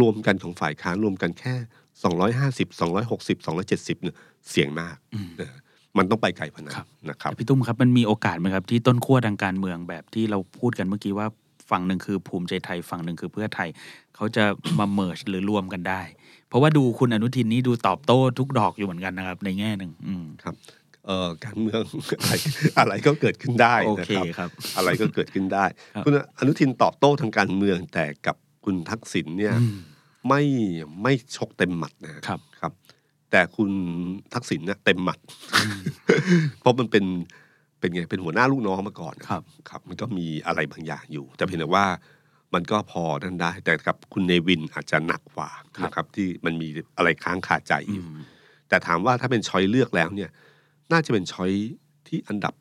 รวมกันของฝ่ายค้านรวมกันแค่250 260 270เนี่ยเสียงมากอืมนะมันต้องไปไกลกว่านั้นครับนะครับแต่พี่ตุ้มครับมันมีโอกาสไหมครับ ที่ต้นขั้วทางการเมืองแบบที่เราพูดกันเมื่อกี้ว่าฝั่งหนึ่งคือภูมิใจไทยฝั่งหนึ่งคือเพื่อไทย เขาจะมาเมิร์หรือรวมกันได้ เพราะว่าดูคุณอนุทินนี่ดูตอบโต้ทุกดอกอยู่เหมือนกันนะครับ ในแง่หนึ่งอืมเอ่อการเมืองอะไรอะไรก็เกิดขึ้นได้โอนะเคครับครับ อะไรก็เกิดขึ้นได้ครับคุณอนุทินตอบโต้ทางการเมืองแต่กับคุณทักษิณเนี่ยอืมไม่ไม่ชกเต็มหมัดนะครับครับ แต่คุณทักษิณเนี่ยเต็มหมัด เพราะมันเป็นเป็นไงเป็นหัวหน้าลูกน้องมาก่อนนะครับ ครับ มันก็มีอะไรบางอย่างอยู่ แต่เพียงแต่ว่า มันก็พอนั่นได้ แต่กับคุณเนวินอาจจะหนักกว่านะครับ ที่มันมีอะไรค้างคาใจอือยู่มแต่ถามว่าถ้าเป็นช้อยเลือกแล้วเนี่ย น่าจะเป็นช้อยที่อันดับ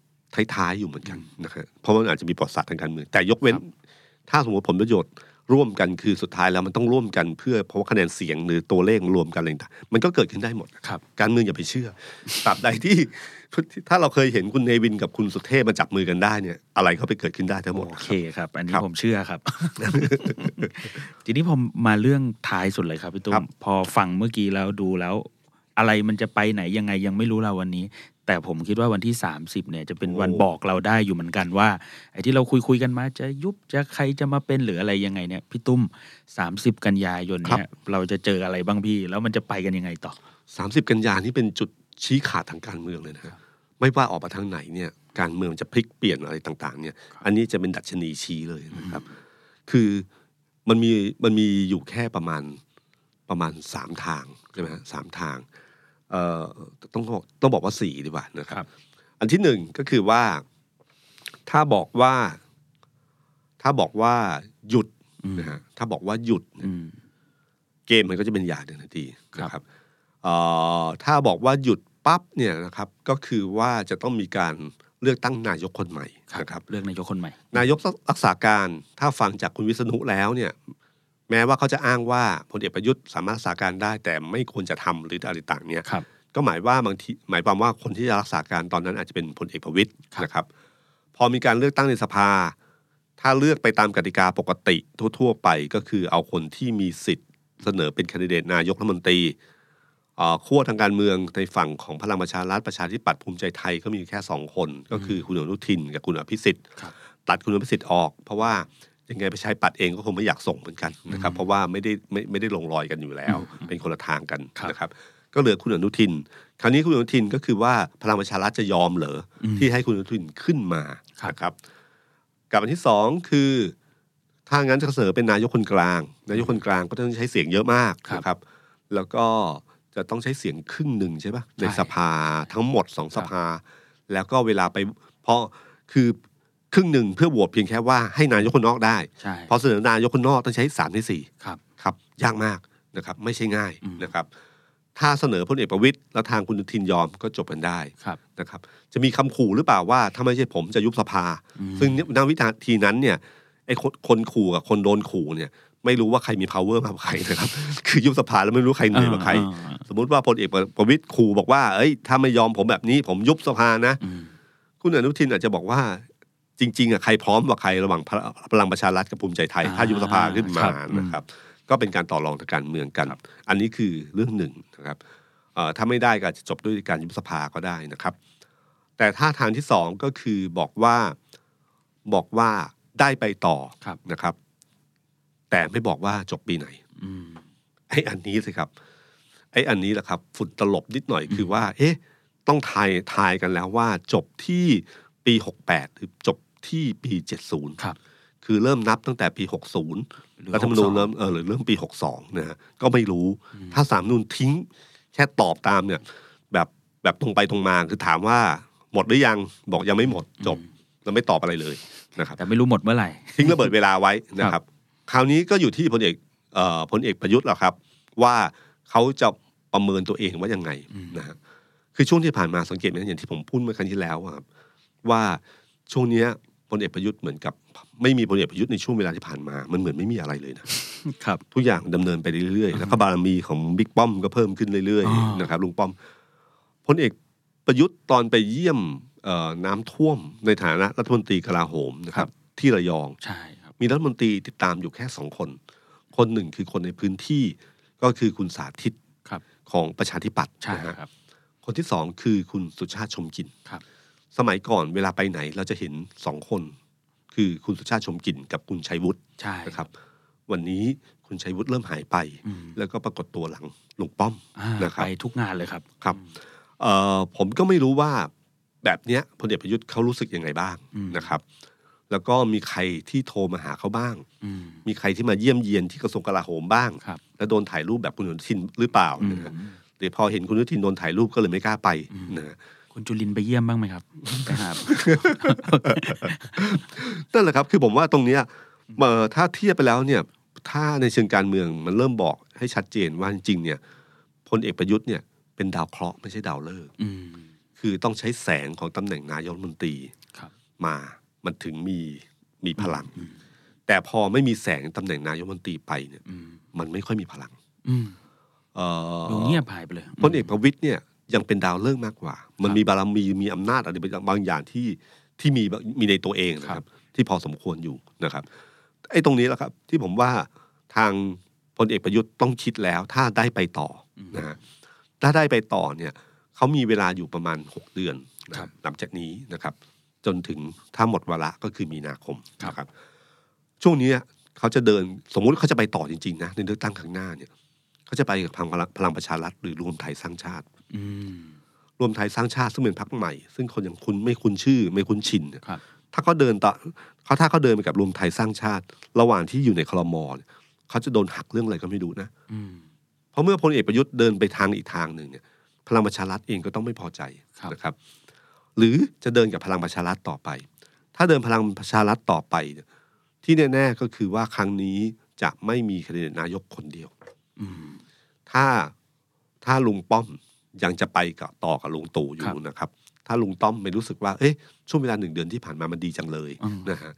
ท้ายๆอยู่เหมือนกันนะครับเพราะมันอาจจะมีประวัติศาสตร์ทางการเมืองแต่ยกเว้น ถ้าสมมติผลประโยชน์ร่วมกันคือสุดท้ายแล้วมันต้องร่วมกันเพื่อเพราะว่าคะแนนเสียงหรือตัวเลขรวมกันอะไรต่างๆมันก็เกิดขึ้นได้หมดครับ การเมืองอย่าไปเชื่อตราบใดที่ ถ้าเราเคยเห็นคุณเนวินกับคุณสุเทพมาจับมือกันได้เนี่ย อะไรก็ไปเกิดขึ้นได้ทั้งหมดโอเคครับ อันนี้ครับผมเชื่อครับ ทีนี้ผมมาเรื่องท้ายสุดเลยครับพี่ตุ้ครัมบพอฟังเมื่อกี้แล้วดูแล้ว อะไรมันจะไปไหนยังไงยังไม่รู้เราวันนี้ แต่ผมคิดว่าวันที่ 30เนี่ยจะเป็นวันบอกเราได้อยู่เหมือนกันว่าไอ้ที่เราคุยคุยๆกันมาจะยุบจะใครจะมาเป็นหรืออะไรยังไงเนี่ยพี่ตุ้ม 30 กันยายนเนี่ยเราจะเจออะไรบ้างพี่ แล้วมันจะไปกันยังไงต่อสามสิบกันยานี่เป็นจุด ชี้ขาดทางการเมืองเลยนะไม่ว่าออกมาทางไหนเนี่ยการเมืองจะพลิกเปลี่ยนอะไรต่าง ๆ เนี่ย อันนี้จะเป็นดัชนีชี้เลยนะครับ คือมันมีมันมีอยู่แค่ประมาณประมาณสามทางใช่ไหมฮะสามทางเอ่อต้องบอกต้องบอกว่าสี่ดีกว่านะคครัรับบอันที่หนึ่งก็คือว่า ถ้าบอกว่า ถ้าบอกว่าหยุดอืมนะฮะถ้าบอกว่าหยุดเนี่ยอืมเกมมันก็จะเป็นอย่างหนึ่งทันทีครับนะครับเอ่อถ้าบอกว่าหยุด ปั๊บเนี่ยนะครับก็คือว่าจะต้องมีการเลือกตั้งนายกคนใหม่นะครับเลือกนายกคนใหม่ นายกรักษาการถ้าฟังจากคุณวิษณุแล้วเนี่ยแม้ว่าเขาจะอ้างว่าพลเอกประยุทธ์สามารถรักษาการได้ แต่ไม่ควรจะทำหรืออะไรต่างเนี่ยครับก็หมายว่าบางทีหมายความว่าคนที่จะรักษาการตอนนั้นอาจจะเป็นพลเอกประวิตยครับนะครับ พอมีการเลือกตั้งในสภา ถ้าเลือกไปตามกติกาปกติทั่ว ๆ ไปก็คือเอาคนที่มีสิทธิ์เสนอเป็นแคนดิเดตนายกรัฐมนตรีเอ่อ ขั้วทางการเมืองในฝั่งของพลังประชารัฐประชาธิปัตย์ภูมิใจไทยก็มีแค่สองคน ก็คือคุณอนุทินกับคุณอภิสิทธิ์ครับตัดคุณอภิสิทธิ์ออก เพราะว่ายังไงประชาธิปัตย์เองก็คงไม่อยากส่งเหมือนกันนะครับเพราะว่าไม่ได้ไม่ไม่ได้ลงรอยกันอยู่แล้ว เป็นคนละทางกันครับนะครับก็เหลือคุณอนุทิน คราวนี้คุณอนุทินก็คือว่าพลังประชารัฐจะยอมเหรออมที่ให้คุณอนุทินขึ้นมาครับนะครับกับอันที่สองคือถ้างั้นจะเสนอเป็นนายกคนกลาง นายกคนกลางก็ต้องใช้เสียงเยอะมากครับนะครับ แล้วก็ จะต้องใช้เสียงครึ่งหนึ่งใช่ปะในใช่สภาทั้งหมดสองคสรับภา แล้วก็เวลาไปเพราะคือครึ่งหนึ่งเพื่อโหวตเพียงแค่ว่าให้นายกคนนอกได้ใช่พอเสนอนายกคนนอกต้องใช้สามในสี่ครับครับยากมากนะครับ ไม่ใช่ง่ายอืมนะครับ ถ้าเสนอพลเอกประวิตยแล้วทางคุณอนุทินยอมก็จบกันได้ครับนะครับ จะมีคำขู่หรือเปล่าว่าถ้าไม่ใช่ผมจะยุบสภาอืมซึ่งณวินาทีนั้นเนี่ยไอ้คนคนขู่กับคนโดนขู่เนี่ย ไม่รู้ว่าใครมี power มากกว่าใครนะครับ คือยุบสภาแล้วไม่รู้ใครเหนื่อยกว่าใครอ่าสมมุติว่าพลเอกประวิตยขู่บอกว่าเอ้ยถ้าไม่ยอมผมแบบนี้ ผมยุบสภานะอืมคุณอนุทินอาจจะบอกว่าจริงๆอะใครพร้อมกว่าใครระหว่างพลพลังประชารัฐกับภูมิใจไทยอ่าถ้ายุบสภาขึ้นมาครับนะครับ ก็เป็นการต่อรองทางการเมืองกันครับอันนี้คือเรื่องหนึ่งนะครับเอ่อถ้าไม่ได้ก็อาจจะจบด้วยการยุบสภาก็ได้นะครับ แต่ถ้าทางที่สองก็คือบอกว่าบอกว่าได้ไปต่อครับนะครับ แต่ไม่บอกว่าจบปีไหนอืมไอ้อันนี้สิครับ ไอ้อันนี้แหละครับ ฝุ่นตลบนิดหน่อยคือว่า เอ๊ะ ต้องทายทายกันแล้วว่า จบที่ปีหกแปดหรือจบที่ปีเจ็ดศูนย์ครับ คือเริ่มนับตั้งแต่ปีหกศูนย์หรือรัฐธรรมนูญ62เริ่มเออหรือเริ่มปีหกสองนะฮะก็ไม่รู้ ถ้าสามนูนทิ้ง แค่ตอบตามเนี่ย แบบแบบตรงไปตรงมาคือถามว่า หมดหรือยังบอกยังไม่หมดจบแล้วไม่ตอบอะไรเลยนะครับแต่ไม่รู้หมดเมื่อไหร่ทิ้งระเบิดเวลาไว้นะครับ คราวนี้ก็อยู่ที่พลเอกเอ่อพลเอกประยุทธ์แหละครับ ว่าเขาจะประเมินตัวเองว่ายังไงอืมนะฮะคือช่วงที่ผ่านมาสังเกตไหมอย่างที่ผมพูดเมื่อครั้งที่แล้วอะครับว่าช่วงเนี้ยพลเอกประยุทธ์เหมือนกับ ไม่มีพลเอกประยุทธ์ในช่วงเวลาที่ผ่านมา มันเหมือนไม่มีอะไรเลยนะครับ ทุกอย่างดำเนินไปเรื่อยๆแล้วก็บารมีของบิ๊กป้อมก็เพิ่มขึ้นเรื่อยอ่าๆนนะครับลุงป้อมพลเอกประยุทธ์ตอนไปเยี่ยมเอ่อน้ำท่วมในฐานะรัฐมนตรีกลาโหมนะครับ ที่ระยองใช่ครับ มีรัฐมนตรีติดตามอยู่แค่สองคน คนหนึ่งคือคนในพื้นที่ก็คือคุณสาธิตครับของประชาธิปัตย์ใช่นะฮะครับคนที่สองคือคุณสุชาติชมกลิ่นครับสมัยก่อนเวลาไปไหนเราจะเห็นสองคน คือคุณสุชาติชมกลิ่นกับคุณชัยวุฒิใช่นะครับ วันนี้คุณชัยวุฒิเริ่มหายไปอืมแล้วก็ปรากฏตัวหลังลุงป้อมอ่านะครับไปทุกงานเลยครับครับเอ่อผมก็ไม่รู้ว่าแบบเนี้ยพลเอกประยุทธ์เขารู้สึกยังไงบ้างอืมนะครับ แล้วก็มีใครที่โทรมาหาเขาบ้างอืมมีใครที่มาเยี่ยมเยียนที่กระทรวงกลาโหมบ้างครับแล้วโดนถ่ายรูปแบบคุณอนุทินหรือเปล่าอืมนะฮะหรือพอเห็นคุณอนุทินโดนถ่ายรูปก็เลยไม่กล้าไปอืมนะฮะคุณจุลินไปเยี่ยมบ้างไหมครับไปหานั่นแหละครับคือผมว่าตรงเนี้ยเอ่อถ้าเทียบไปแล้วเนี่ย ถ้าในเชิงการเมืองมันเริ่มบอกให้ชัดเจนว่าจริง ๆ เนี่ยพลเอกประยุทธ์เนี่ยเป็นดาวเคราะห์ไม่ใช่ดาวฤกษ์อืมคือต้องใช้แสงของตำแหน่งนายกรัฐมนตรีครับมา มันถึงมีมีพลัง แต่พอไม่มีแสงตำแหน่งนายกรัฐมนตรีไปเนี่ยอืมมันไม่ค่อยมีพลังอืมเอ่อดูเงียบหายไปเลยพลเอกประวิตยเนี่ยยังเป็นดาวเลิกษ์มากกว่า มันมีบารมีมีอำนาจอะไรบางอย่างที่ที่มีมีในตัวเองนะครับ ที่พอสมควรอยู่นะครับ ไอ้ตรงนี้แหละครับ ที่ผมว่าทางพลเอกประยุทธ์ต้องคิดแล้ว ถ้าได้ไปต่ออนะฮะถ้าได้ไปต่อเนี่ยเขามีเวลาอยู่ประมาณหกเดือนนะครับหลังจากนี้นะครับ จนถึงถ้าหมดวาระก็คือมีนาคมนะครับ ช่วงนี้เขาจะเดินสมมุติเขาจะไปต่อจริงๆนะในเลือกตั้งครั้งหน้าเนี่ยเขาจะไปกับพลังพลังประชารัฐหรือรวมไทยสร้างชาติ อืมรวมไทยสร้างชาติซึ่งเป็นพรรคใหม่ ซึ่งคนอย่างคุณไม่คุ้นชื่อ ไม่คุ้นชินเนี่ยครับถ้าเขาเดินต่อเขาถ้าเขาเดินไปกับรวมไทยสร้างชาติ ระหว่างที่อยู่ในคลมเนี่ยเขาจะโดนหักเรื่องอะไรก็ไม่รู้นะอืมเพราะเมื่อพลเอกประยุทธ์เดินไปทางอีกทางหนึ่งเนี่ยพลังประชารัฐเองก็ต้องไม่พอใจครับนะครับ หรือจะเดินกับพลังประชารัฐต่อไป ถ้าเดินพลังประชารัฐต่อไป ที่แน่ๆก็คือว่าครั้งนี้จะไม่มีคดีนายกคนเดียวถ้าถ้าลุงป้อมยังจะไปกับต่อกับลุงตู่อยู่นะครับ ถ้าลุงต้อมไม่รู้สึกว่าเอ๊ะช่วงเวลาหนึ่งเดือนที่ผ่านมามันดีจังเลยนะฮะ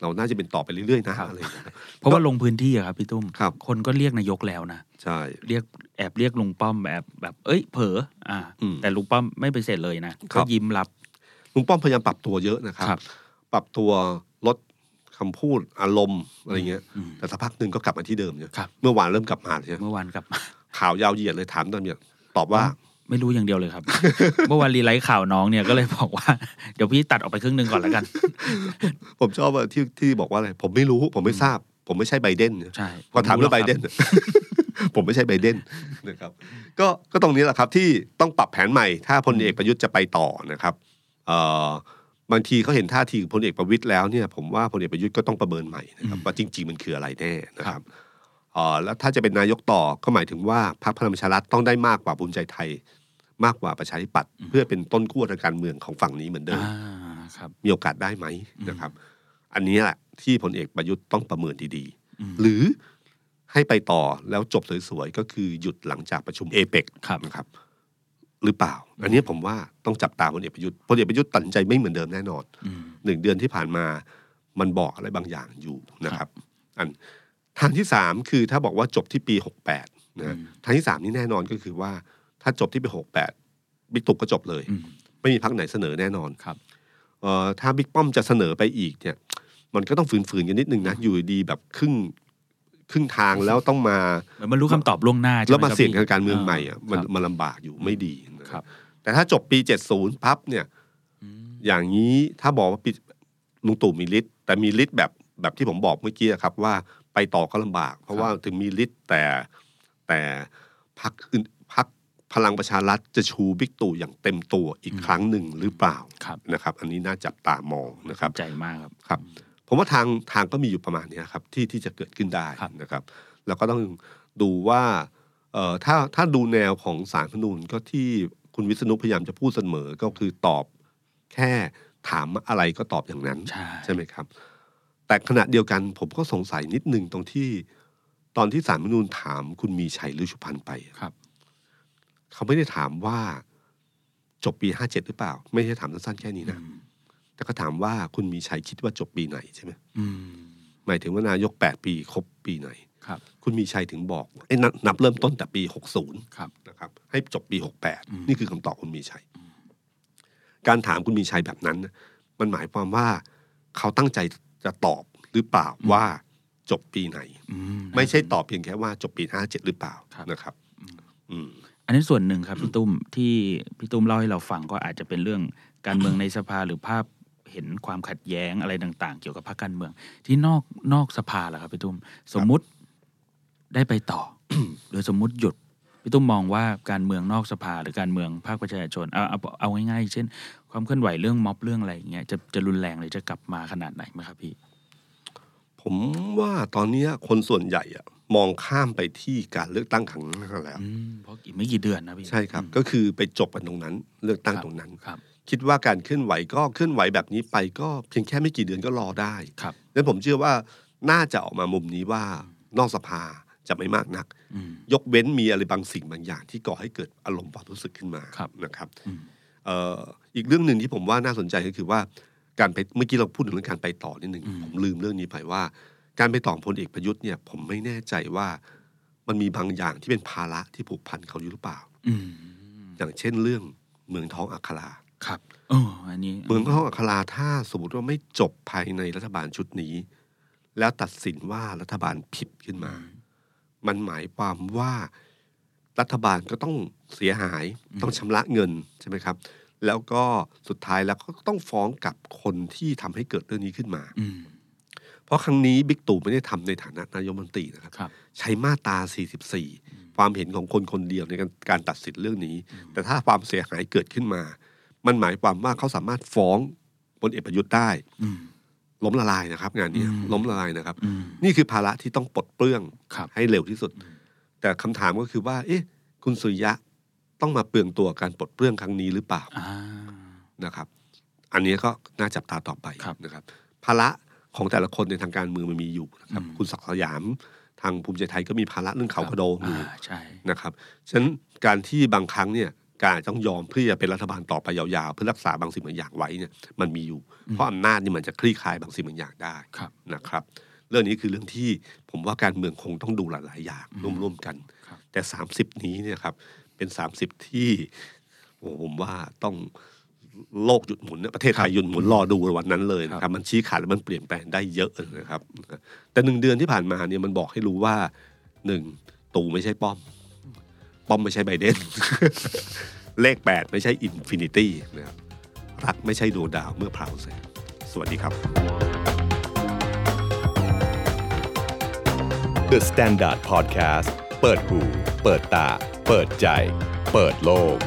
เราน่าจะเป็นต่อไปเรื่อยๆนะครับอะไรอย่างเงี้ย เพราะว่าลงพื้นที่อะครับพี่ตุ้มครับ คนก็เรียกนายกแล้วนะใช่ เรียกแอบเรียกลุงป้อมแบบแบบ เอ้ย เผลออ่า อืมแต่ลุงป้อมไม่ไปเสร็จเลยนะก็ยิ้มรับ ลุงป้อมพยายามปรับตัวเยอะนะครับ ครับ ปรับตัวลดคำพูดอารมณ์อะไรเงี้ย อืม แต่สักพักหนึ่งก็กลับมาที่เดิมเนี่ยครับ เมื่อวานเริ่มกลับมาใช่ไหมเมื่อวานกลับมา ข่าวยาวเหยียดเลยถามตอนเนี่ยตอบว่า ไม่รู้อย่างเดียวเลยครับ เมื่อวาน rewrite ข่าวน้องเนี่ยก็เลยบอกว่า เดี๋ยวพี่ตัดออกไปครึ่งหนึ่งก่อนแล้วกัน ผมชอบว่าที่ที่บอกว่าอะไรผมไม่รู้ผมไม่ทราบ ผมไม่ใช่ไบเดนเนี่ยใช่พอถามเรื่องไบเดนผมไม่ใช่ไบเดนนะครับ ก็ก็ตรงนี้แหละครับที่ต้องปรับแผนใหม่ ถ้าพลเอกประยุทธ์จะไปต่อนะครับเอ่อบางทีเขาเห็นท่าทีของพลเอกประวิตรแล้วเนี่ยผมว่าพลเอกประยุทธ์ก็ต้องประเมินใหม่นะครับว่าจริง ๆ มันคืออะไรแน่นะครับเอ่อแล้วถ้าจะเป็นนายกต่อก็หมายถึงว่าพรรคพลังประชารัฐต้องได้มากกว่าภูมิใจไทย มากกว่าประชาธิปัตย์เพื่อเป็นต้นขั้วทางการเมืองของฝั่งนี้เหมือนเดิมอ่าครับมีโอกาสได้ไหมนะครับ อันนี้แหละที่พลเอกประยุทธ์ต้องประเมินดีอืมๆหรือให้ไปต่อแล้วจบสวยๆ ก็คือหยุดหลังจากประชุมเอเปกครับนะครับ หรือเปล่า อันนี้ผมว่าต้องจับตาพลเอกประยุทธ์พลเอกประยุทธ์ตัดสินใจไม่เหมือนเดิมแน่นอนอืมหนึ่งเดือนที่ผ่านมามันบอกอะไรบางอย่างอยู่นะครับ อันทางที่สามคือถ้าบอกว่าจบที่ปีหกแปดนะฮะอืมทางที่สามนี่แน่นอนก็คือว่า ถ้าจบที่ปีหกแปดบิ๊กตุกก็จบเลยอืมไม่มีพักไหนเสนอแน่นอนครับเอ่อถ้าบิ๊กป้อมจะเสนอไปอีกเนี่ย มันก็ต้องฝืนๆกันนิดนึงนะอยู่ดีแบบครึ่งครึ่งทางแล้วต้องมาเหมือนมันรู้คำตอบล่วงหน้าใช่ไหแล้วมาครับเสี่ยงพี่ทางการเมืองใหม่อะมันครับมันลำบากอยู่ไม่ดีนะครับ แต่ถ้าจบปี70พับเนี่ยอืมอย่างนี้ถ้าบอกว่าปีลุงตู่มีฤทธิ์แต่มีฤทธิ์แบบแบบที่ผมบอกเมื่อกี้อะครับว่าไปต่อก็ลำบาก เพราะว่าถึงมีฤทธิ์แต่แต่พักอื่น พักพลังประชารัฐจะชูบิ๊กตู่อย่างเต็มตัวอีกครั้งหนึ่งหรือเปล่าครับนะครับ อันนี้น่าจับตามองนะครับใจมากครับครับ ผมว่าทางทางก็มีอยู่ประมาณเนี้ยครับที่ที่จะเกิดขึ้นได้ครับนะครับแล้วก็ต้องดูว่าเอ่อถ้าถ้าดูแนวของสารพนูนก็ที่คุณวิษณุพยายามจะพูดเสมอก็คือตอบแค่ถามอะไรก็ตอบอย่างนั้น ใช่ไหมครับ แต่ขณะเดียวกันผมก็สงสัยนิดนึงตรงที่ ตอนที่สารพนูนถามคุณมีชัยหรือชุพันธ์ไปอะครับ เขาไม่ได้ถามว่าจบปีห้าเจ็ดหรือเปล่า ไม่ใช่ถามสั้นๆแค่นี้นะอืมแต่ก็ถามว่าคุณมีชัยคิดว่าจบปีไหนใช่ไหมอืมหมายถึงว่านายกแปดปีครบปีไหนครับ คุณมีชัยถึงบอกไอ้นับนับเริ่มต้นแต่ปีหกศูนย์ครับนะครับ ให้จบปีหกแปดอืมนี่คือคำตอบคุณมีชัย การถามคุณมีชัยแบบนั้นน่ะมันหมายความว่าเขาตั้งใจจะตอบหรือเปล่าว่าจบปีไหนอืไม่ใช่ตอบเพียงแค่ว่าจบปีห้าเจ็ดหรือเปล่าครับนะครับ อืมอั นนี้ส่วนหนึ่งครับพี่ตุ้มที่พี่ตุ้มเล่าให้เราฟังก็อาจจะเป็นเรื่องการเมืองในสภาหรือภาพเห็นความขัดแย้งอะไรต่าง ๆ เกี่ยวกับพรรคการเมือง ที่นอกนอกสภาล่ะครับพี่ตุ้มสมมุติได้ไปต่อหรือสมมุติหยุดพี่ตุ้มมองว่าการเมืองนอกสภาหรือการเมืองภาคประชาชนเอาเอาเอาง่ายๆ เช่น ความเคลื่อนไหวเรื่องม็อบเรื่องอะไรอย่างเงี้ยจะจะรุนแรงหรือจะกลับมาขนาดไหนไหมครับพี่ ผมว่าตอนเนี้ยคนส่วนใหญ่อะ มองข้ามไปที่การเลือกตั้งครั้งหน้าแล้วอืมเพราะอีกไม่กี่เดือนนะพี่ใช่ครับอืมก็คือไปจบกันตรงนั้น เลือกตั้งครับตรงนั้นครับ คิดว่าการเคลื่อนไหวก็เคลื่อนไหวแบบนี้ไปก็เพียงแค่ไม่กี่เดือนก็รอได้ครับแล้วผมเชื่อว่าน่าจะออกมามุมนี้ว่านอกสภาจะไม่มากนักอืมยกเว้นมีอะไรบางสิ่งบางอย่าง ที่ก่อให้เกิดอารมณ์ความรู้สึกขึ้นมาครับนะครับอืมเอ่ออีกเรื่องหนึ่งที่ผมว่าน่าสนใจก็คือว่าการไปเมื่อกี้เราพูดถึงเรื่องการไปต่อนิดหนึ่งอืมผมลืมเรื่องนี้ไปว่า การไปต่อของพลเอกประยุทธ์เนี่ยผมไม่แน่ใจว่ามันมีบางอย่างที่เป็นภาระที่ผูกพันเขาอยู่หรือเปล่าอืมอย่างเช่นเรื่องเมืองท้องอัคราครับเอออันนี้ เมืองท้องอัคราถ้าสมมติว่าไม่จบภายในรัฐบาลชุดนี้ แล้วตัดสินว่ารัฐบาลผิดขึ้นมา มันหมายความว่ารัฐบาลก็ต้องเสียหายอืมต้องชำระเงินใช่ไหมครับ แล้วก็สุดท้ายแล้วก็ต้องฟ้องกับคนที่ทำให้เกิดเรื่องนี้ขึ้นมาอืม เพราะครั้งนี้บิ๊กตู่ไม่ได้ทำในฐานะนายกรัฐมนตรีนะครับครับใช้มาตรา 44 ความเห็นของคนคนเดียวในการการตัดสินเรื่องนี้ แต่ถ้าความเสียหายเกิดขึ้นมา มันหมายความว่าเขาสามารถฟ้องพลเอกประยุทธ์ได้อืมล้มละลายนะครับ งานนี้อืมล้มละลายนะครับอืมนี่คือภาระที่ต้องปลดเปลื้องครับให้เร็วที่สุด แต่คำถามก็คือว่า เอ๊ะ คุณสุริยะต้องมาเปลืองตัวการปลดเปลื้องครั้งนี้หรือเปล่าอ่านะครับ อันนี้ก็น่าจับตาต่อไปครับนะครับ ภาระ ของแต่ละคนในทางการเมืองมันมีอยู่นะครับอืมคุณศักดิ์สยามทางภูมิใจไทยก็มีภาระเรื่องเขากระโดงอยู่อ่าใช่นะครับฉะนั้นการที่บางครั้งเนี่ยการต้องยอมเพื่อจะเป็นรัฐบาลต่อไปยาวๆ เพื่อรักษาบางสิ่งบางอย่างไว้เนี่ยมันมีอยู่ เพราะอำนาจนี่มันจะคลี่คลายบางสิ่งบางอย่างได้ครับนะครับ เรื่องนี้คือเรื่องที่ผมว่าการเมืองคงต้องดูหลายๆอย่างร่วมๆกันครับแต่ 30 นี้เนี่ยครับเป็น 30 ที่โอ้ผมว่าต้อง โลกหยุดหมุนเนี่ยประเทศไทยหยุดหมุนรอดูวันนั้นเลยนะครับมันชี้ขาดและมันเปลี่ยนแปลงได้เยอะนะครับ แต่หนึ่งเดือนที่ผ่านมาเนี่ยมันบอกให้รู้ว่าหนึ่งตู่ไม่ใช่ป้อม ป้อมไม่ใช่ไบเดนเลขแปดไม่ใช่ infinity นะครับรักไม่ใช่ดวงดาวเมื่อพราวแสงสวัสดีครับ The Standard Podcast เปิดหู เปิดตา เปิดใจ เปิดโลก